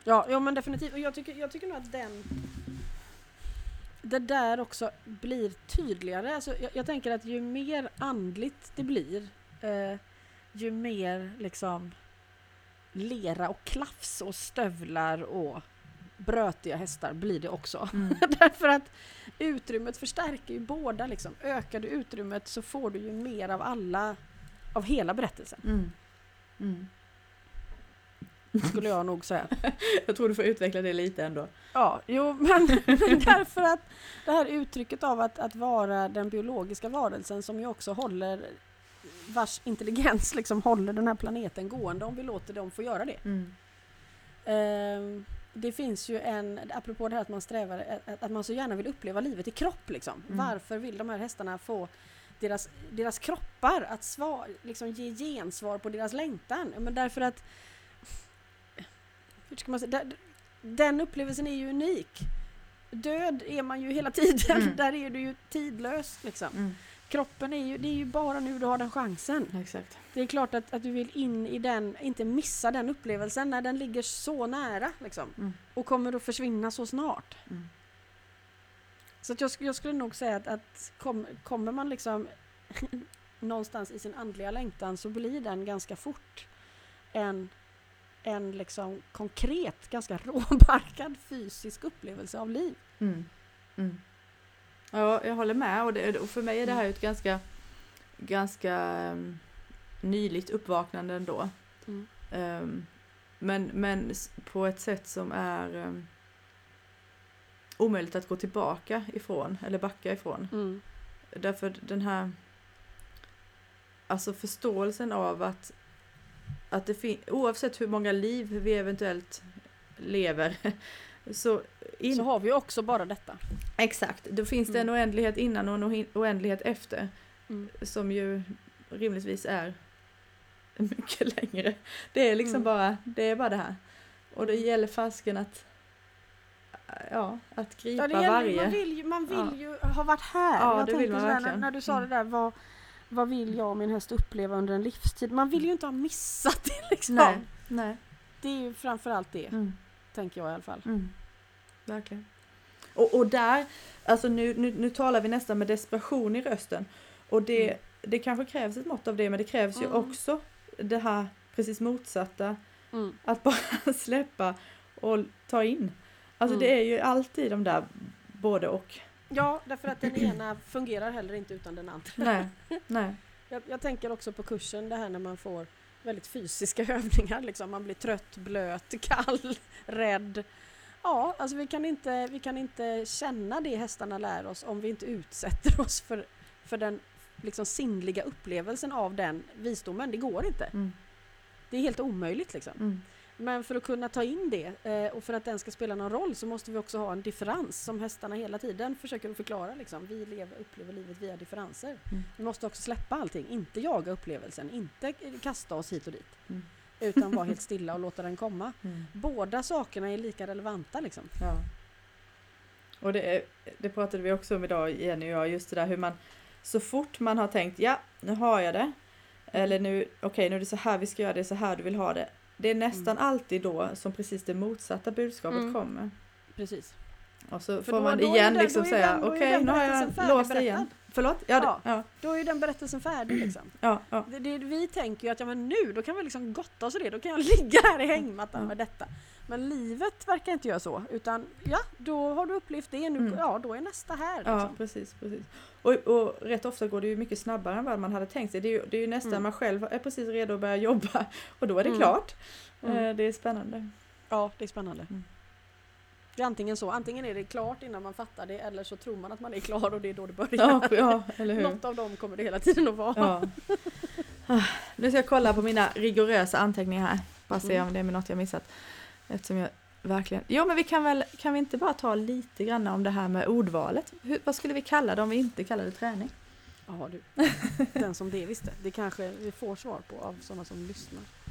Speaker 2: Ja, ja, men definitivt. Och jag tycker, jag tycker nog att den... Det där också blir tydligare. Alltså, jag, jag tänker att ju mer andligt det blir, eh, ju mer liksom lera och klafs och stövlar och brötiga hästar blir det också. Därför att utrymmet förstärker ju båda. Liksom. Ökar du utrymmet så får du ju mer av alla, av hela berättelsen,
Speaker 1: Mm. Mm.
Speaker 2: skulle jag nog säga.
Speaker 1: Jag tror du får utveckla det lite ändå.
Speaker 2: Ja, jo, men, men därför att det här uttrycket av att, att vara den biologiska varelsen som ju också håller vars intelligens liksom håller den här planeten gående om vi låter dem få göra det.
Speaker 1: Mm.
Speaker 2: Ehm, det finns ju en, apropå det här att man strävar, att, man så gärna vill uppleva livet i kropp liksom.
Speaker 1: Mm.
Speaker 2: Varför vill de här hästarna få deras, deras kroppar att svar, liksom ge gensvar på deras längtan? Men därför att hur ska man säga, där- den upplevelsen är ju unik. Död är man ju hela tiden,
Speaker 1: Mm.
Speaker 2: där är du ju tidlös liksom.
Speaker 1: Mm.
Speaker 2: Kroppen är ju, det är ju bara nu du har den chansen.
Speaker 1: Exakt.
Speaker 2: Det är klart att, att du vill in i den, inte missa den upplevelsen när den ligger så nära liksom.
Speaker 1: Mm.
Speaker 2: Och kommer att försvinna så snart.
Speaker 1: Mm.
Speaker 2: Så jag, jag skulle nog säga att, att kom, kommer man liksom någonstans i sin andliga längtan så blir den ganska fort en, en liksom konkret, ganska råbarkad fysisk upplevelse av liv.
Speaker 1: Mm. Ja, jag håller med och, det, och för mig är det här ett ganska, ganska um, nyligt uppvaknande ändå.
Speaker 2: Mm.
Speaker 1: Ehm, men, men på ett sätt som är um, omöjligt att gå tillbaka ifrån eller backa ifrån.
Speaker 2: Mm.
Speaker 1: Därför den här alltså förståelsen av att, att det oavsett hur många liv vi eventuellt lever så, in,
Speaker 2: Så har vi också bara detta.
Speaker 1: Exakt, då finns det en
Speaker 2: Mm.
Speaker 1: oändlighet innan och en oändlighet efter
Speaker 2: Mm.
Speaker 1: som ju rimligtvis är mycket längre. Det är liksom
Speaker 2: Mm.
Speaker 1: bara, det är bara det här. Och det gäller fasken att ja, att gripa
Speaker 2: Ja, gäller,
Speaker 1: varje.
Speaker 2: Man vill ju, man vill
Speaker 1: Ja.
Speaker 2: ju ha varit här.
Speaker 1: Ja,
Speaker 2: jag
Speaker 1: det vill man
Speaker 2: sådär,
Speaker 1: verkligen.
Speaker 2: när du sa
Speaker 1: Mm.
Speaker 2: det där, vad, vad vill jag och min häst uppleva under en livstid? Man vill ju inte ha missat det liksom.
Speaker 1: Nej, nej.
Speaker 2: Det är ju framförallt det,
Speaker 1: Mm.
Speaker 2: tänker jag i alla fall.
Speaker 1: Mm. Verkligen. Och, och där, alltså nu, nu, nu talar vi nästan med desperation i rösten. Och det,
Speaker 2: Mm.
Speaker 1: det kanske krävs ett mått av det, men det krävs ju
Speaker 2: Mm.
Speaker 1: också det här precis motsatta.
Speaker 2: Mm.
Speaker 1: Att bara släppa och ta in. Alltså
Speaker 2: Mm.
Speaker 1: det är ju alltid de där både och.
Speaker 2: Ja, därför att den ena fungerar heller inte utan den andra.
Speaker 1: Nej, nej.
Speaker 2: Jag, jag tänker också på kursen, det här när man får väldigt fysiska övningar. Liksom. Man blir trött, blöt, kall, rädd. Ja, alltså vi kan, inte, vi kan inte känna det hästarna lär oss om vi inte utsätter oss för, för den liksom, sinnliga upplevelsen av den visdomen. Det går inte.
Speaker 1: Mm.
Speaker 2: Det är helt omöjligt. Liksom.
Speaker 1: Mm.
Speaker 2: Men för att kunna ta in det eh, och för att den ska spela någon roll så måste vi också ha en differens som hästarna hela tiden försöker förklara. Liksom. Vi lever, upplever livet via differenser.
Speaker 1: Mm.
Speaker 2: Vi måste också släppa allting, inte jaga upplevelsen, inte kasta oss hit och dit.
Speaker 1: Mm.
Speaker 2: Utan vara helt stilla och låta den komma.
Speaker 1: Mm.
Speaker 2: Båda sakerna är lika relevanta liksom.
Speaker 1: Ja. Och det, det pratade vi också om idag, Jenny och jag, just det där hur man så fort man har tänkt ja, nu har jag det. Eller nu, okej nu är det så här vi ska göra det, så här du vill ha det. Det är nästan alltid då som precis det motsatta budskapet
Speaker 2: Mm.
Speaker 1: kommer.
Speaker 2: Precis.
Speaker 1: Och så
Speaker 2: För
Speaker 1: får man igen liksom säga okej nu har jag låst igen. Förlåt? Ja,
Speaker 2: Ja.
Speaker 1: ja.
Speaker 2: Då är ju den berättelsen färdig liksom.
Speaker 1: ja, ja.
Speaker 2: Det, det, vi tänker ju att ja, men nu, då kan vi liksom gotta oss i det. Då kan jag ligga här i hängmattan
Speaker 1: Ja.
Speaker 2: med detta. Men livet verkar inte göra så. Utan ja, då har du upplevt det. Nu,
Speaker 1: Mm.
Speaker 2: Ja, då är nästa här.
Speaker 1: Ja,
Speaker 2: Liksom.
Speaker 1: precis. precis. Och, och rätt ofta går det ju mycket snabbare än vad man hade tänkt sig. Det är ju, det är ju nästan
Speaker 2: Mm.
Speaker 1: man själv är precis redo att börja jobba och då är det
Speaker 2: Mm.
Speaker 1: klart.
Speaker 2: Mm.
Speaker 1: Eh, Det är spännande.
Speaker 2: Ja, det är spännande. Det är antingen så, antingen är det klart innan man fattar det eller så tror man att man är klar och det är då det börjar.
Speaker 1: Ja, ja eller hur?
Speaker 2: Något av dem kommer det hela tiden att vara.
Speaker 1: Ja. Ah, Nu ska jag kolla på mina rigorösa anteckningar här. Bara se
Speaker 2: Mm.
Speaker 1: om det är något jag missat. Eftersom jag verkligen... Jo men vi kan väl, kan vi inte bara ta lite grann om det här med ordvalet? Hur, vad skulle vi kalla det om vi inte kallar det träning?
Speaker 2: Ja du, den som det visste. Det kanske vi får svar på av sådana som lyssnar.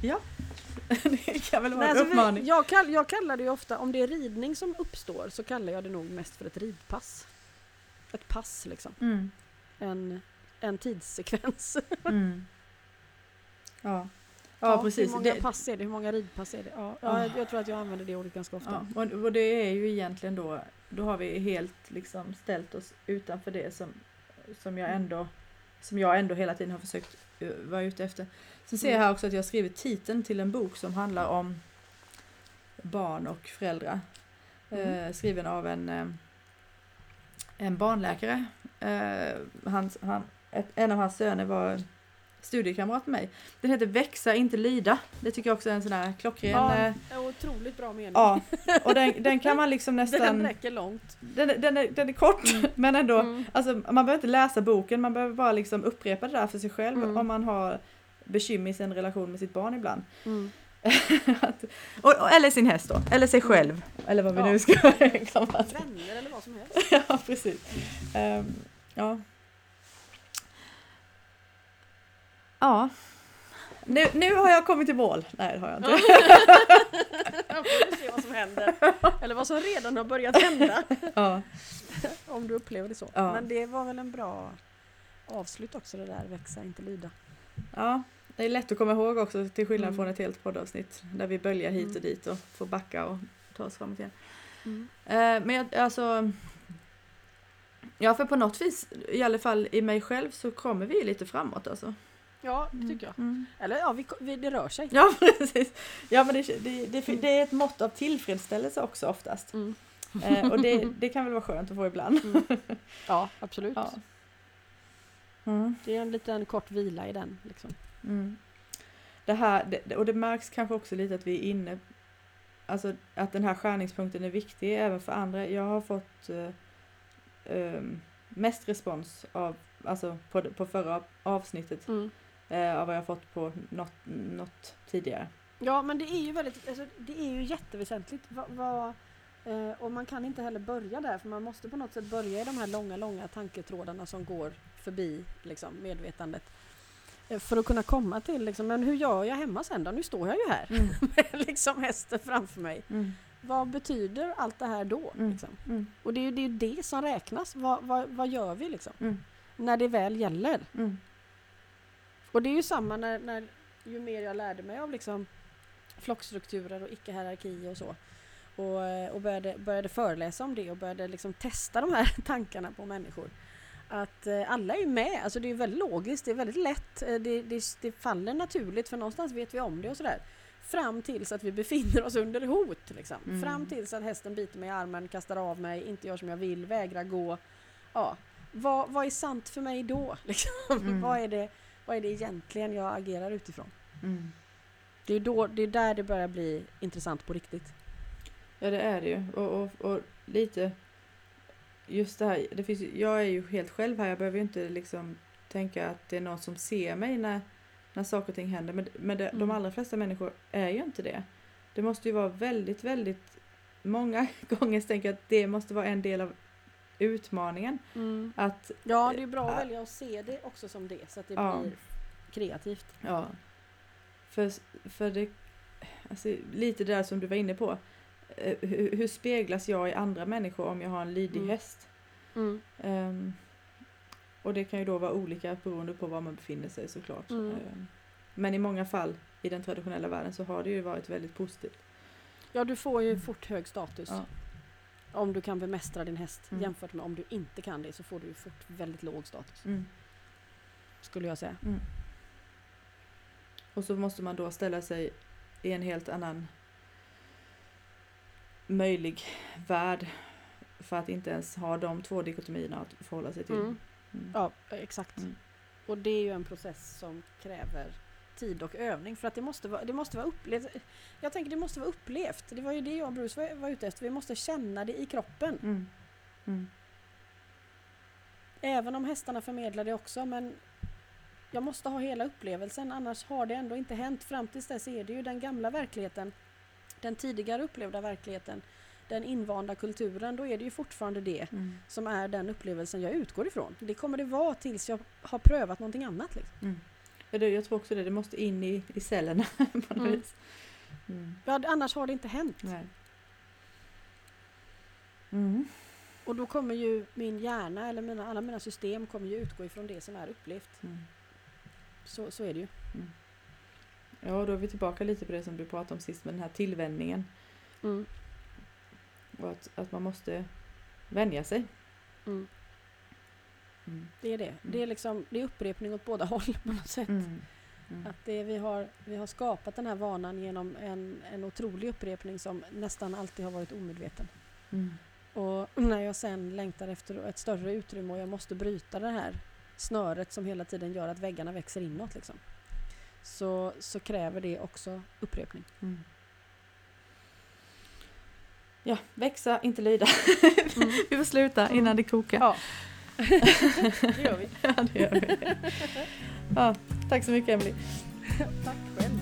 Speaker 1: det kan väl vara
Speaker 2: Nej,
Speaker 1: en
Speaker 2: alltså vi,
Speaker 1: uppmaning.
Speaker 2: jag, kall, jag kallar det ju ofta, om det är ridning som uppstår så kallar jag det nog mest för ett ridpass. Ett pass liksom.
Speaker 1: Mm.
Speaker 2: En, en tidssekvens.
Speaker 1: Mm. Ja. Ja, precis.
Speaker 2: Hur många
Speaker 1: Det-
Speaker 2: pass är det? Hur många ridpass är det? Ja, ja,
Speaker 1: Ah.
Speaker 2: jag, jag tror att jag använder det ordet ganska ofta.
Speaker 1: Ja, och, och det är ju egentligen då, då har vi helt liksom ställt oss utanför det som, som, jag, ändå, som jag ändå hela tiden har försökt uh, vara ute efter. Sen ser jag
Speaker 2: Mm.
Speaker 1: här också att jag har skrivit titeln till en bok som handlar om barn och föräldrar.
Speaker 2: Mm.
Speaker 1: Eh, skriven av en, eh, en barnläkare. Eh, hans, han, ett, en av hans söner var studiekamrat med mig. Den heter Växa, inte lyda. Det tycker jag också är en sån här klockren...
Speaker 2: Ja,
Speaker 1: eh,
Speaker 2: otroligt bra mening.
Speaker 1: Ja, och den, den kan man liksom
Speaker 2: Den
Speaker 1: nästan...
Speaker 2: räcker långt.
Speaker 1: Den, är- den, är, den är kort, men ändå.
Speaker 2: Mm.
Speaker 1: Alltså, man behöver inte läsa boken, man behöver bara liksom upprepa det där för sig själv
Speaker 2: Mm.
Speaker 1: om man har bekymmer i sin relation med sitt barn ibland.
Speaker 2: Mm.
Speaker 1: att, och, och, eller sin häst då, eller sig själv. Eller vad vi
Speaker 2: Ja.
Speaker 1: nu ska.
Speaker 2: Vänner eller vad som helst.
Speaker 1: Ja, precis. Ehm, ja. Ja. Nu, nu har jag kommit i mål. Nej, det har jag inte.
Speaker 2: Då får vi se vad som händer. Eller vad som redan har börjat hända.
Speaker 1: Ja.
Speaker 2: Om du upplever det så.
Speaker 1: Ja.
Speaker 2: Men det var väl en bra avslut också det där växa inte lyda.
Speaker 1: ja, det är lätt att komma ihåg också till skillnad
Speaker 2: Mm.
Speaker 1: från ett helt poddavsnitt där vi böljar hit och
Speaker 2: Mm.
Speaker 1: dit och får backa och ta oss framåt igen.
Speaker 2: Mm.
Speaker 1: Eh, men jag, alltså... Ja, för på något vis, i alla fall i mig själv, så kommer vi lite framåt alltså.
Speaker 2: Ja, det tycker jag.
Speaker 1: Mm.
Speaker 2: Eller ja, vi, vi, det rör sig.
Speaker 1: Ja, precis. Ja, men det, det, det, det är ett mått av tillfredsställelse också oftast.
Speaker 2: Mm.
Speaker 1: Eh, och det, det kan väl vara skönt att få ibland.
Speaker 2: Mm. Ja, absolut.
Speaker 1: Ja. Mm.
Speaker 2: Det är en liten kort vila i den. Liksom.
Speaker 1: Mm. Det här, och det märks kanske också lite att vi är inne, alltså att den här skärningspunkten är viktig även för andra. Jag har fått eh, ehm, mest respons av, alltså på, på förra avsnittet
Speaker 2: Mm.
Speaker 1: Eh, av vad jag fått på något, något tidigare.
Speaker 2: Ja, men det är ju väldigt, alltså, det är ju jätteväsentligt. Va, va, eh, och man kan inte heller börja där, för man måste på något sätt börja i de här långa, långa tanketrådarna som går förbi liksom, medvetandet. Eh, för att kunna komma till, liksom, men hur gör jag hemma sen då? Nu står jag ju här
Speaker 1: Mm.
Speaker 2: med liksom hästen framför mig.
Speaker 1: Mm.
Speaker 2: Vad betyder allt det här då?
Speaker 1: Mm.
Speaker 2: Liksom?
Speaker 1: Mm.
Speaker 2: Och det är ju det, är det som räknas. Vad, vad, vad gör vi liksom?
Speaker 1: Mm.
Speaker 2: När det väl gäller.
Speaker 1: Mm.
Speaker 2: Och det är ju samma när, när ju mer jag lärde mig av liksom flockstrukturer och icke-hierarki och så. Och, eh, och började, började föreläsa om det och började liksom testa de här tankarna på människor. Att eh, alla är ju med, alltså det är väldigt logiskt, det är väldigt lätt, eh, det, det, det faller naturligt för någonstans vet vi om det och sådär. Fram tills att vi befinner oss under hot. Liksom.
Speaker 1: Mm.
Speaker 2: Fram tills att hästen biter mig i armen, kastar av mig, inte gör som jag vill, vägrar gå. Ja. Vad, vad är sant för mig då? Liksom?
Speaker 1: Mm.
Speaker 2: vad, är det, vad är det egentligen jag agerar utifrån?
Speaker 1: Mm.
Speaker 2: Det är, då, det är där det börjar bli intressant på riktigt.
Speaker 1: Ja det är det ju. Och, och, och lite just det här, det finns, jag är ju helt själv här, jag behöver ju inte liksom tänka att det är någon som ser mig när, när saker och ting händer. Men, men det, de
Speaker 2: Mm.
Speaker 1: allra flesta människor är ju inte det. Det måste ju vara väldigt, väldigt många gånger tänker jag att det måste vara en del av utmaningen. Att,
Speaker 2: Ja, det är bra att
Speaker 1: Ja.
Speaker 2: välja att se det också som det så att det
Speaker 1: Ja.
Speaker 2: blir kreativt.
Speaker 1: ja, för, för det, alltså, lite det där som du var inne på. Eh, Hur, hur speglas jag i andra människor om jag har en lydig
Speaker 2: Mm.
Speaker 1: häst? Ehm, och det kan ju då vara olika beroende på var man befinner sig såklart.
Speaker 2: Mm.
Speaker 1: Ehm, men i många fall i den traditionella världen så har det ju varit väldigt positivt.
Speaker 2: Ja, du får ju fort hög status.
Speaker 1: Ja.
Speaker 2: Om du kan bemästra din häst
Speaker 1: Mm.
Speaker 2: jämfört med om du inte kan det så får du ju fort väldigt låg status.
Speaker 1: Mm.
Speaker 2: Skulle jag säga.
Speaker 1: Mm. Och så måste man då ställa sig i en helt annan möjlig värld för att inte ens ha de två dikotomierna att förhålla sig till.
Speaker 2: Mm.
Speaker 1: Mm.
Speaker 2: Ja, exakt.
Speaker 1: Mm.
Speaker 2: Och det är ju en process som kräver tid och övning för att det måste vara, det måste vara upplevt. Jag tänker det måste vara upplevt. Det var ju det jag och Bruce var, var ute efter. Vi måste känna det i kroppen.
Speaker 1: Mm. Mm.
Speaker 2: Även om hästarna förmedlar det också men jag måste ha hela upplevelsen annars har det ändå inte hänt. Fram tills dess är det ju den gamla verkligheten, den tidigare upplevda verkligheten, den invanda kulturen. Då är det ju fortfarande det
Speaker 1: Mm.
Speaker 2: som är den upplevelsen jag utgår ifrån. Det kommer det vara tills jag har prövat någonting annat. Liksom.
Speaker 1: Mm. Jag tror också det, det måste in i, i cellerna på något
Speaker 2: Mm.
Speaker 1: vis. Mm.
Speaker 2: Ja, annars har det inte hänt.
Speaker 1: Nej. Mm.
Speaker 2: Och då kommer ju min hjärna eller mina, alla mina system kommer ju utgå ifrån det som är upplevt.
Speaker 1: Mm.
Speaker 2: Så, så är det ju.
Speaker 1: Ja, då är vi tillbaka lite på det som du pratade om sist med den här tillvänjningen.
Speaker 2: Mm.
Speaker 1: Och att, att man måste vänja sig.
Speaker 2: Mm.
Speaker 1: Mm.
Speaker 2: Det är det. Det är, liksom, det är upprepning åt båda håll på något sätt.
Speaker 1: Mm. Mm.
Speaker 2: Att det, vi, har, vi har skapat den här vanan genom en, en otrolig upprepning som nästan alltid har varit omedveten.
Speaker 1: Mm.
Speaker 2: Och när jag sen längtar efter ett större utrymme och jag måste bryta det här snöret som hela tiden gör att väggarna växer inåt liksom, så, så kräver det också upprepning.
Speaker 1: Mm. Ja, växa, inte lyda.
Speaker 2: Mm.
Speaker 1: vi får sluta innan det kokar.
Speaker 2: Ja, det gör vi.
Speaker 1: Ja, det gör vi. Ja, tack så mycket Emily.
Speaker 2: Tack själv.